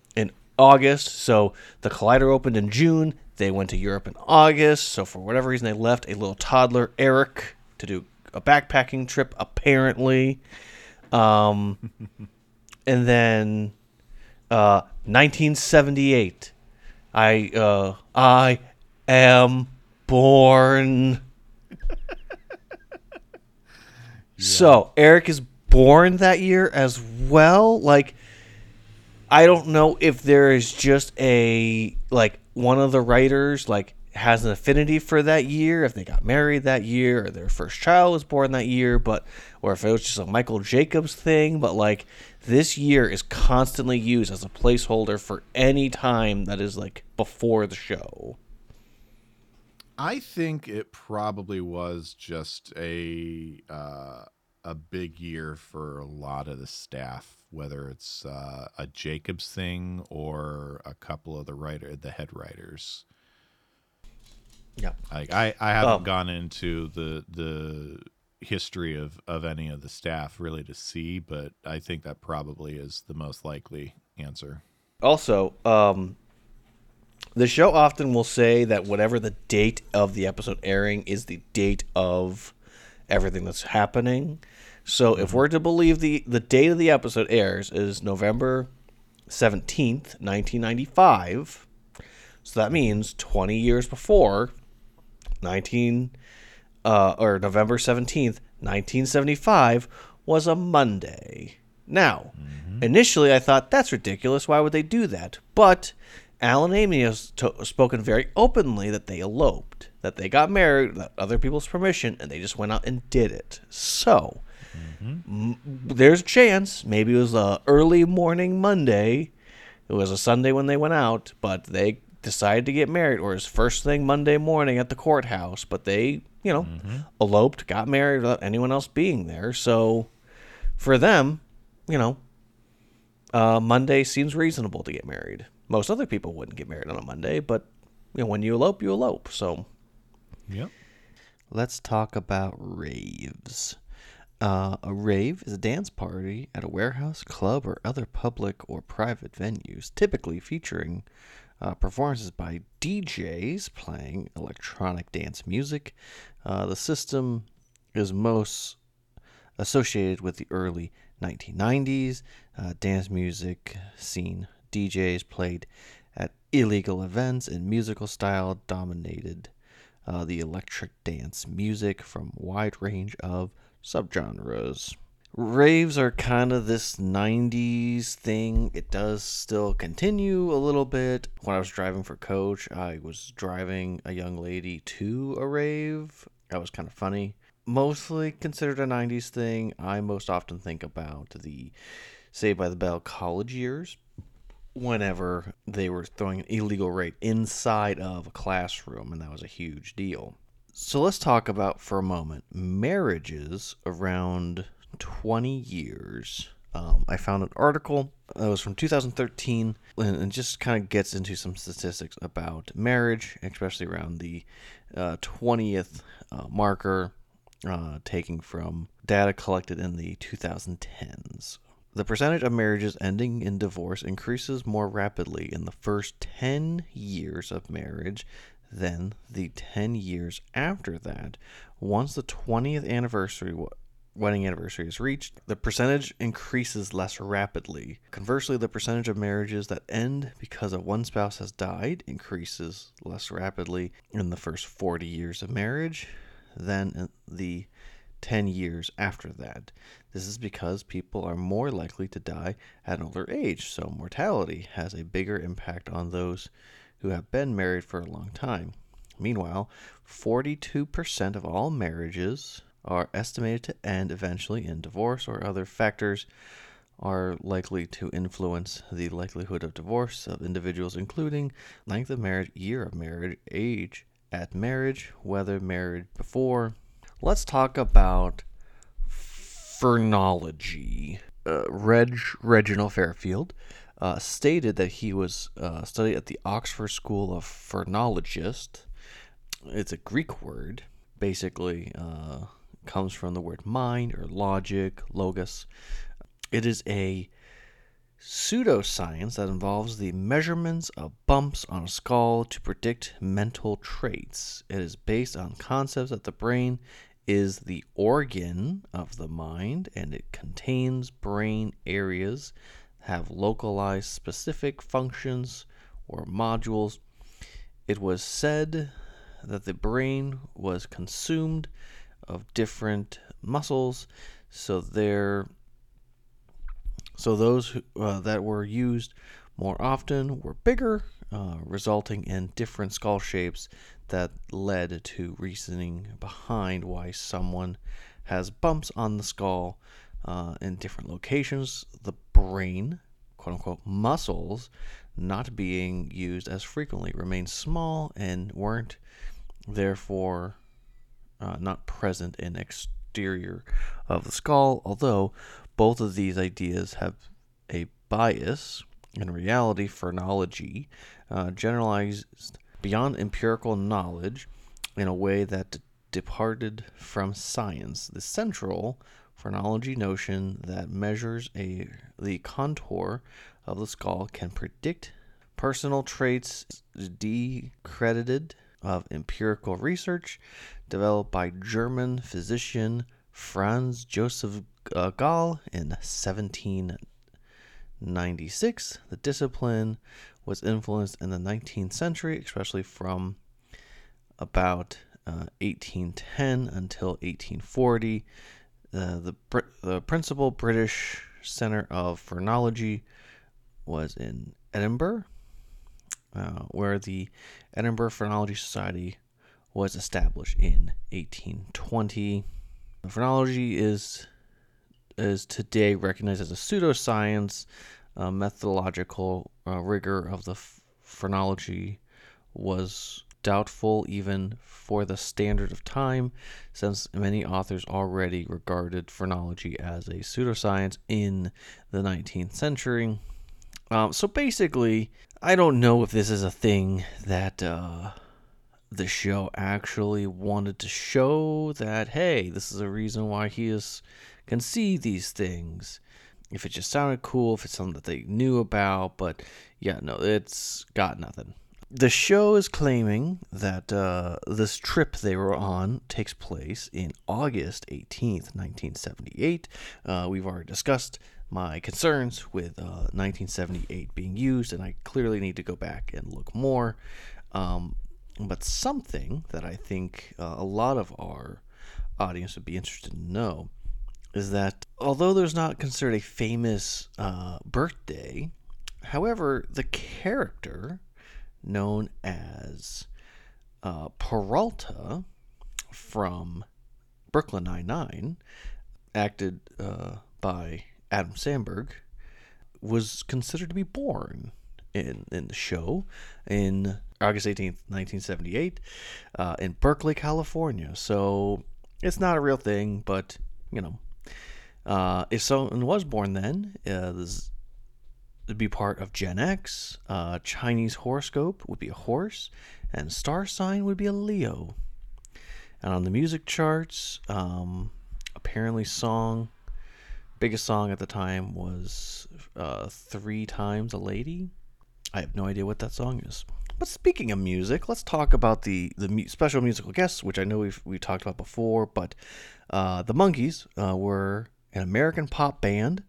August. So the collider opened in June. They went to Europe in August. So for whatever reason, they left a little toddler, Eric, to do a backpacking trip, apparently. Um, and then uh, 1978, I uh, I am born. So Eric is born that year as well. Like, I don't know if there is just a like one of the writers like has an affinity for that year, if they got married that year, or their first child was born that year, but or if it was just a Michael Jacobs thing. But like this year is constantly used as a placeholder for any time that is like before the show.
I think it probably was just a uh, a big year for a lot of the staff, whether it's uh, a Jacobs thing or a couple of the writer, the head writers.
Yeah,
like I, I haven't
Um,
gone into the the history of of any of the staff really to see, but I think that probably is the most likely answer.
Also, um, the show often will say that whatever the date of the episode airing is the date of everything that's happening. So if we're to believe the the date of the episode airs is November 17th, 1995. So that means 20 years before 19 uh, or November 17th, 1975 was a Monday. Now, initially I thought that's ridiculous. Why would they do that? But Alan Amy has to- spoken very openly that they eloped, that they got married without other people's permission, and they just went out and did it. So, m- there's a chance maybe it was a early morning Monday. It was a Sunday when they went out, but they decided to get married, or it's first thing Monday morning at the courthouse. But they, you know, mm-hmm. eloped, got married without anyone else being there. So, for them, you know, uh, Monday seems reasonable to get married. Most other people wouldn't get married on a Monday, but you know, when you elope, you elope. So,
Yep.
Let's talk about raves. Uh, a rave is a dance party at a warehouse, club, or other public or private venues, typically featuring uh, performances by DJs playing electronic dance music. Uh, the system is most associated with the early 1990s. Uh, dance music scene DJs played at illegal events and musical style dominated uh, the electric dance music from wide range of subgenres. Raves are kind of this 90s thing. It does still continue a little bit. When I was driving for Coach, I was driving a young lady to a rave. That was kind of funny. Mostly considered a 90s thing. I most often think about the Saved by the Bell college years whenever they were throwing an illegal rave inside of a classroom, and that was a huge deal. So let's talk about for a moment marriages around 20 years. Um, I found an article that was from 2013 and it just kind of gets into some statistics about marriage, especially around the uh, 20th uh, marker, uh, taking from data collected in the 2010s. The percentage of marriages ending in divorce increases more rapidly in the first 10 years of marriage than the 10 years after that. Once the 20th anniversary wedding anniversary is reached, the percentage increases less rapidly. Conversely, the percentage of marriages that end because of one spouse has died increases less rapidly in the first 40 years of marriage than in the 10 years after that. This is because people are more likely to die at an older age, so mortality has a bigger impact on those who have been married for a long time. Meanwhile, 42% of all marriages are estimated to end eventually in divorce or other factors are likely to influence the likelihood of divorce of individuals, including length of marriage, year of marriage, age at marriage, whether married before. Let's talk about phrenology. Uh, Reg Reginald Fairfield uh, stated that he was uh, studied at the Oxford School of Phrenologist. It's a Greek word, basically uh, comes from the word mind or logic, logos. It is a pseudoscience that involves the measurements of bumps on a skull to predict mental traits. It is based on concepts that the brain is the organ of the mind and it contains brain areas have localized specific functions or modules. It was said that the brain was consumed of different muscles, so there so those who, uh, that were used more often were bigger, uh, resulting in different skull shapes that led to reasoning behind why someone has bumps on the skull uh, in different locations. The brain, quote unquote, muscles not being used as frequently remain small and weren't therefore uh, not present in exterior of the skull, although both of these ideas have a bias. In reality, phrenology uh, generalized beyond empirical knowledge in a way that departed from science. The central phrenology notion that measures a the contour of the skull can predict personal traits decredited of empirical research developed by German physician Franz Joseph uh, Gall in 1796. The discipline was influenced in the 19th century, especially from about uh, 1810 until 1840. The, the principal British center of phrenology was in Edinburgh, uh, where the Edinburgh Phrenology Society was established in 1820. Phrenology is is today recognized as a pseudoscience. Uh, methodological rigor of the phrenology was doubtful even for the standard of time, since many authors already regarded phrenology as a pseudoscience in the 19th century. Um, so basically, I don't know if this is a thing that uh, the show actually wanted to show that, hey, this is a reason why he is can see these things. If it just sounded cool, if it's something that they knew about, but yeah, no, it's got nothing. The show is claiming that uh, this trip they were on takes place in August 18th, 1978. Uh, we've already discussed my concerns with uh, 1978 being used, and I clearly need to go back and look more. Um, but something that I think uh, a lot of our audience would be interested to know is that although there's not considered a famous uh, birthday, however, the character known as uh, Peralta from Brooklyn Nine-Nine, acted uh, by Adam Samberg, was considered to be born in, in the show in August 18th, 1978, uh, in Berkeley, California. So it's not a real thing, but, you know, uh, if someone was born then, uh, this would be part of Gen X. Uh, Chinese horoscope would be a horse, and star sign would be a Leo. And on the music charts, um, apparently, song biggest song at the time was uh, Three Times a Lady. I have no idea what that song is. But speaking of music, let's talk about the the special musical guests, which I know we've we talked about before. But uh, the Monkees uh, were an American pop band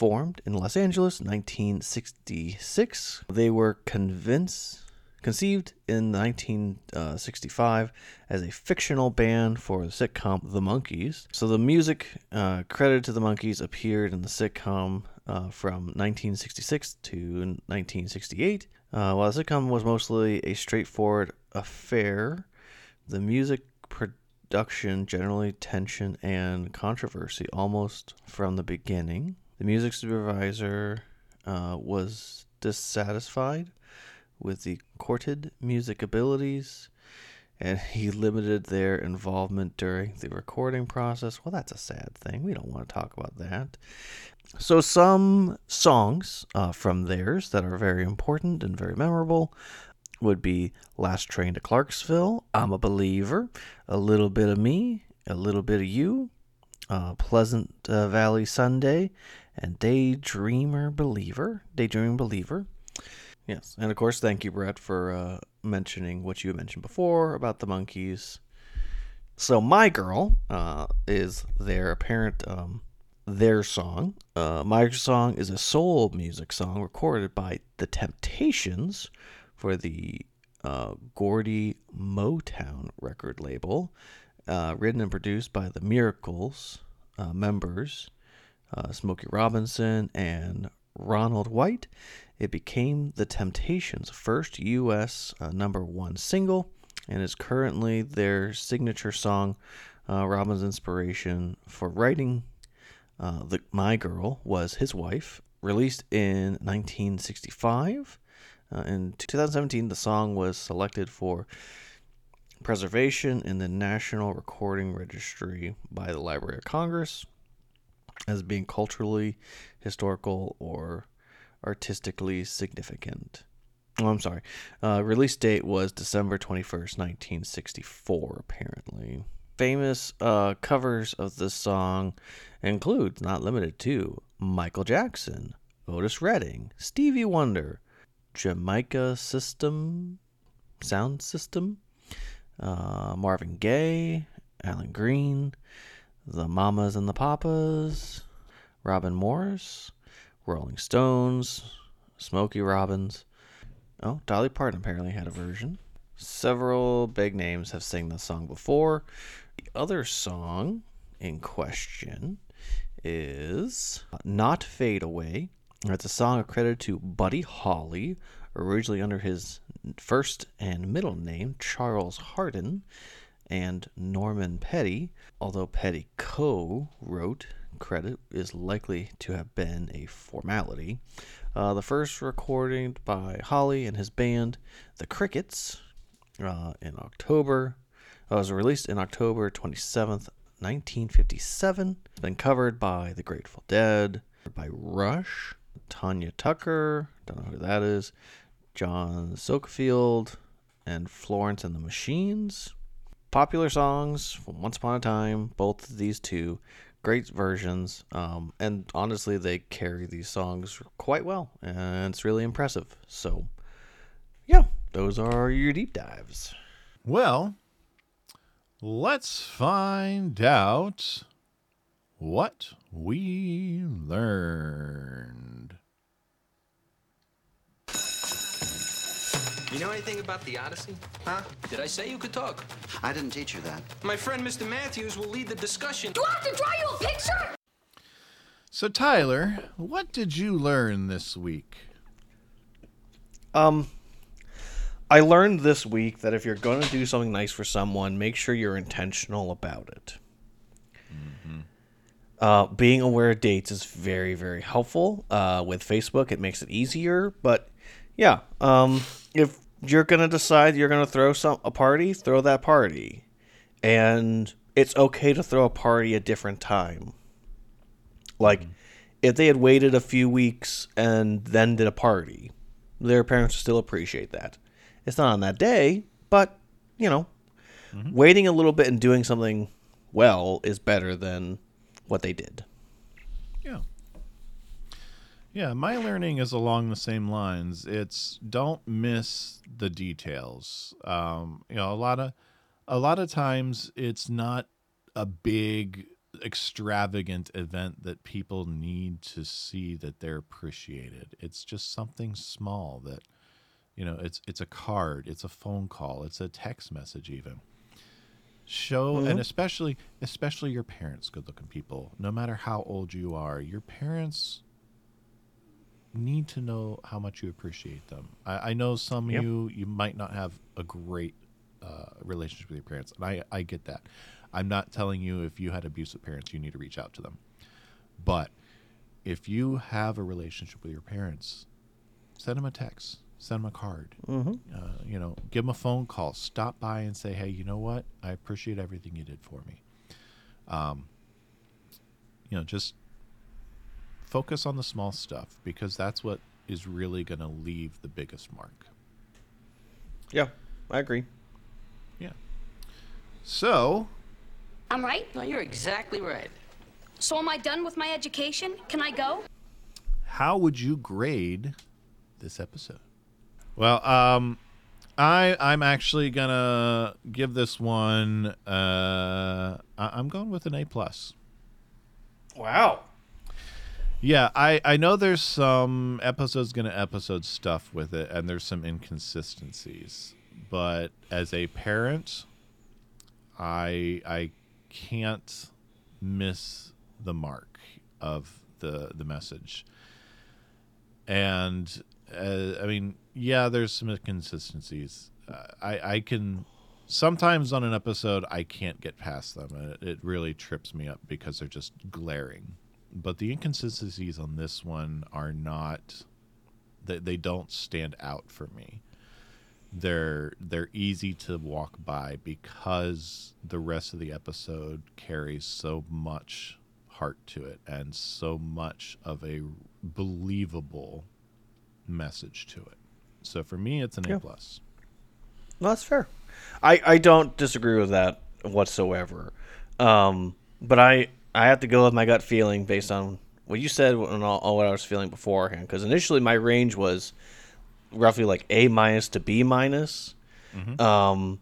formed in Los Angeles, 1966. They were convinced conceived in 1965 as a fictional band for the sitcom The Monkees. So the music uh, credited to the Monkees appeared in the sitcom uh, from 1966 to 1968. Uh, while the sitcom was mostly a straightforward affair, the music production, generally tension and controversy almost from the beginning. The music supervisor uh, was dissatisfied with the courted music abilities and he limited their involvement during the recording process. Well, that's a sad thing. We don't want to talk about that. So, some songs uh, from theirs that are very important and very memorable would be Last Train to Clarksville, I'm a Believer, A Little Bit of Me, A Little Bit of You, uh, Pleasant uh, Valley Sunday, and Daydreamer Believer. Daydream Believer. Yes, and of course, thank you, Brett, for uh, mentioning what you mentioned before about the Monkees. So, My Girl uh, is their apparent um, their song. Uh, My Song is a soul music song recorded by The Temptations for the uh, Gordy Motown record label, uh, written and produced by the Miracles uh, members, uh, Smokey Robinson and Ronald White. It became The Temptations' first U.S. Uh, number one single and is currently their signature song. Uh, Robin's inspiration for writing uh, the, My Girl was his wife, released in 1965. Uh, in 2017, the song was selected for preservation in the National Recording Registry by the Library of Congress as being culturally, historical, or artistically significant. Oh, I'm sorry. Uh, release date was December 21st, 1964, apparently. Famous uh, covers of this song include, not limited to, Michael Jackson, Otis Redding, Stevie Wonder, Jamaica System, Sound System, uh, Marvin Gaye, Alan Green, the Mamas and the Papas, Robin Morris, Rolling Stones, Smokey Robbins. Oh, Dolly Parton apparently had a version. Several big names have sang this song before. The other song in question is Not Fade Away. It's a song accredited to Buddy Holly, originally under his first and middle name, Charles Hardin, and Norman Petty, although Petty co wrote credit is likely to have been a formality. Uh, the first recording by Holly and his band, The Crickets, uh, in October. Uh, was released in October 27th, 1957. It's been covered by The Grateful Dead, by Rush, Tanya Tucker, don't know who that is, John Sokefield, and Florence and the Machines. Popular songs from Once Upon a Time, both of these two great versions. Um, and honestly, they carry these songs quite well, and it's really impressive. So, yeah, those are your deep dives.
Well, let's find out what we learned.
You know anything about the Odyssey? Huh? Did I say you could talk?
I didn't teach you that.
My friend Mr. Matthews will lead the discussion.
Do I have to draw you a picture?
So, Tyler, what did you learn this week?
Um, I learned this week that if you're going to do something nice for someone, make sure you're intentional about it. Uh, being aware of dates is very, very helpful. Uh, with Facebook, it makes it easier. But yeah, um, if you're gonna decide you're gonna throw some a party, throw that party, and it's okay to throw a party a different time. Like, if they had waited a few weeks and then did a party, their parents would still appreciate that. It's not on that day, but you know, waiting a little bit and doing something well is better than what they did.
Yeah. Yeah, my learning is along the same lines. It's don't miss the details. Um, you know, a lot of a lot of times it's not a big extravagant event that people need to see that they're appreciated. It's just something small that you know, it's it's a card, it's a phone call, it's a text message even. Show and
Mhm.
especially especially your parents, good looking people, no matter how old you are, your parents need to know how much you appreciate them. I, I know some of
Yep.
you you might not have a great uh, relationship with your parents, and I I get that. I'm not telling you if you had abusive parents, you need to reach out to them. But if you have a relationship with your parents, send them a text, send them a card.
Mhm.
Uh, you know, give them a phone call. Stop by and say, "Hey, you know what? I appreciate everything you did for me." Um, you know, just focus on the small stuff because that's what is really going to leave the biggest mark.
Yeah, I agree.
Yeah. So,
I'm right.
No, you're exactly right.
So am I done with my education? Can I go?
how would you grade this episode? Well, um, I I'm actually gonna give this one. Uh, I, I'm going with an A plus.
Wow.
Yeah, I I know there's some episodes gonna episode stuff with it, and there's some inconsistencies. But as a parent, I I can't miss the mark of the the message. And uh, I mean, yeah, there's some inconsistencies. Uh, I I can sometimes on an episode I can't get past them. and It, it really trips me up because they're just glaring. But the inconsistencies on this one are not. They they don't stand out for me. They're they're easy to walk by because the rest of the episode carries so much heart to it and so much of a believable message to it. So for me, it's an
Yeah.
A plus.
No, that's fair. I, I don't disagree with that whatsoever. Um, but I I have to go with my gut feeling based on what you said and all, all what I was feeling beforehand. Because initially my range was roughly like A minus to B minus. Um,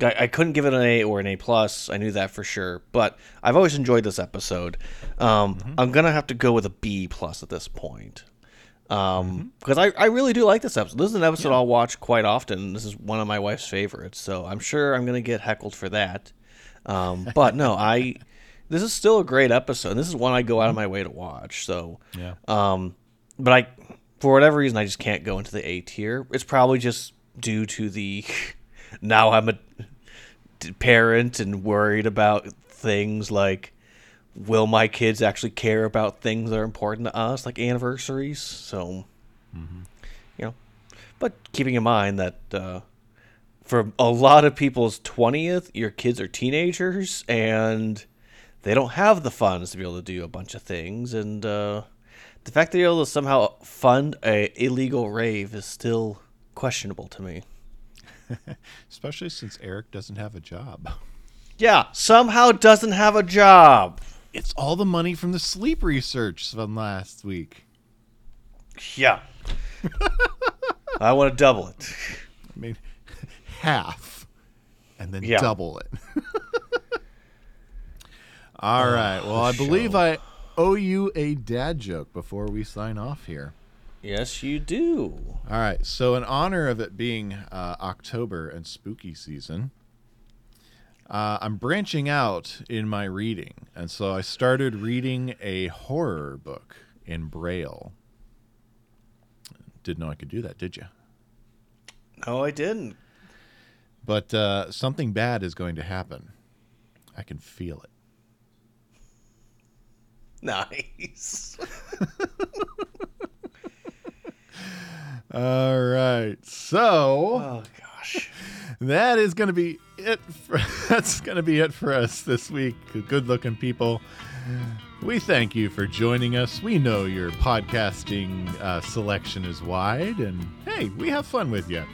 I, I couldn't give it an A or an A plus. I knew that for sure. But I've always enjoyed this episode. Um, I'm gonna have to go with a B plus at this point. Um, because I, I really do like this episode. This is an episode I'll watch quite often. This is one of my wife's favorites, so I'm sure I'm gonna get heckled for that. Um, but no, I this is still a great episode. This is one I go out of my way to watch. So
Yeah.
um, but I, for whatever reason, I just can't go into the A tier. It's probably just due to the now I'm a parent and worried about things like will my kids actually care about things that are important to us, like anniversaries? So, you know, but keeping in mind that uh, for a lot of people's 20th, your kids are teenagers and they don't have the funds to be able to do a bunch of things. And uh, the fact that you're able to somehow fund a illegal rave is still questionable to me.
Especially since Eric doesn't have a job.
Yeah, somehow doesn't have a job.
It's all the money from the sleep research from last week.
Yeah. I want to double it.
I mean, half, and then
Yeah.
double it. All right. Well, I believe I owe you a dad joke before we sign off here.
Yes, you do.
All right. So, in honor of it being uh, October and spooky season, uh, I'm branching out in my reading. And so I started reading a horror book in Braille. Didn't know I could do that, did you?
No, I didn't.
But uh, something bad is going to happen. I can feel it.
Nice.
All right. So,
oh gosh.
that is going to be it. For, that's going to be it for us this week. Good looking people. We thank you for joining us. We know your podcasting uh, selection is wide, and hey, we have fun with you.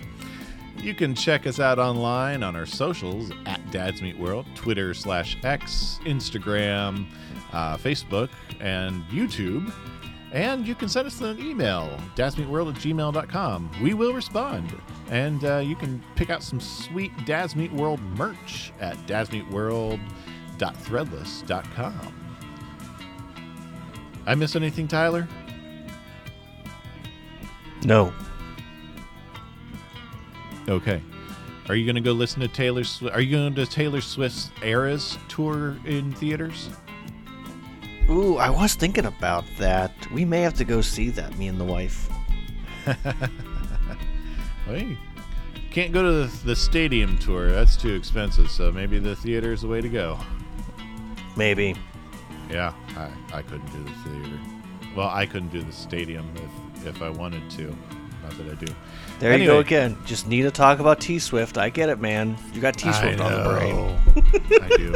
You can check us out online on our socials at Dads Meet World, Twitter slash X, Instagram, uh, Facebook, and YouTube. And you can send us an email, dadsmeetworld at gmail.com. We will respond. And uh, you can pick out some sweet Dads Meet World merch at dadsmeetworld.threadless.com. I miss anything, Tyler?
No.
Okay. Are you going to go listen to Taylor Swift? Are you going to Taylor Swift's Eras tour in theaters?
Ooh, I was thinking about that. We may have to go see that, me and the wife.
Hey, can't go to the, the stadium tour. That's too expensive. So maybe the theater is the way to go.
Maybe.
Yeah, I, I couldn't do the theater. Well, I couldn't do the stadium if if I wanted to. Not that I do.
There you go again. Just need to talk about T Swift. I get it, man. You got T Swift on the brain.
I do.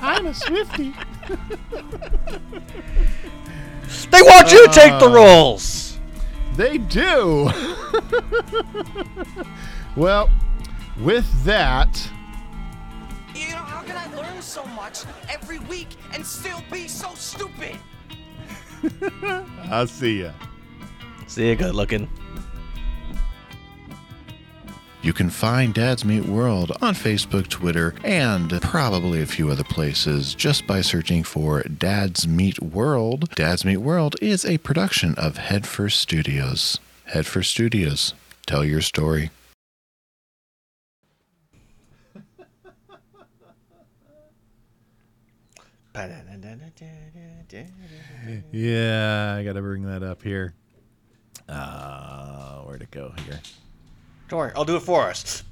I'm a Swifty.
They want you to take the
Uh,
roles.
They do. well, with that,
You know, how can I learn so much every week and still be so stupid?
I'll see ya.
See you good looking.
You can find Dads Meet World on Facebook, Twitter, and probably a few other places just by searching for Dads Meet World. Dads Meet World is a production of Headfirst Studios. Headfirst Studios. Tell your story. Yeah, I got to bring that up here. Uh, where'd it go here?
Don't worry, I'll do it for us.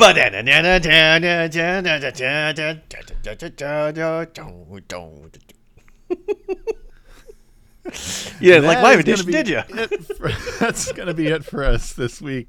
You didn't like my edition,
be
did you?
for- that's going to be it for us this week.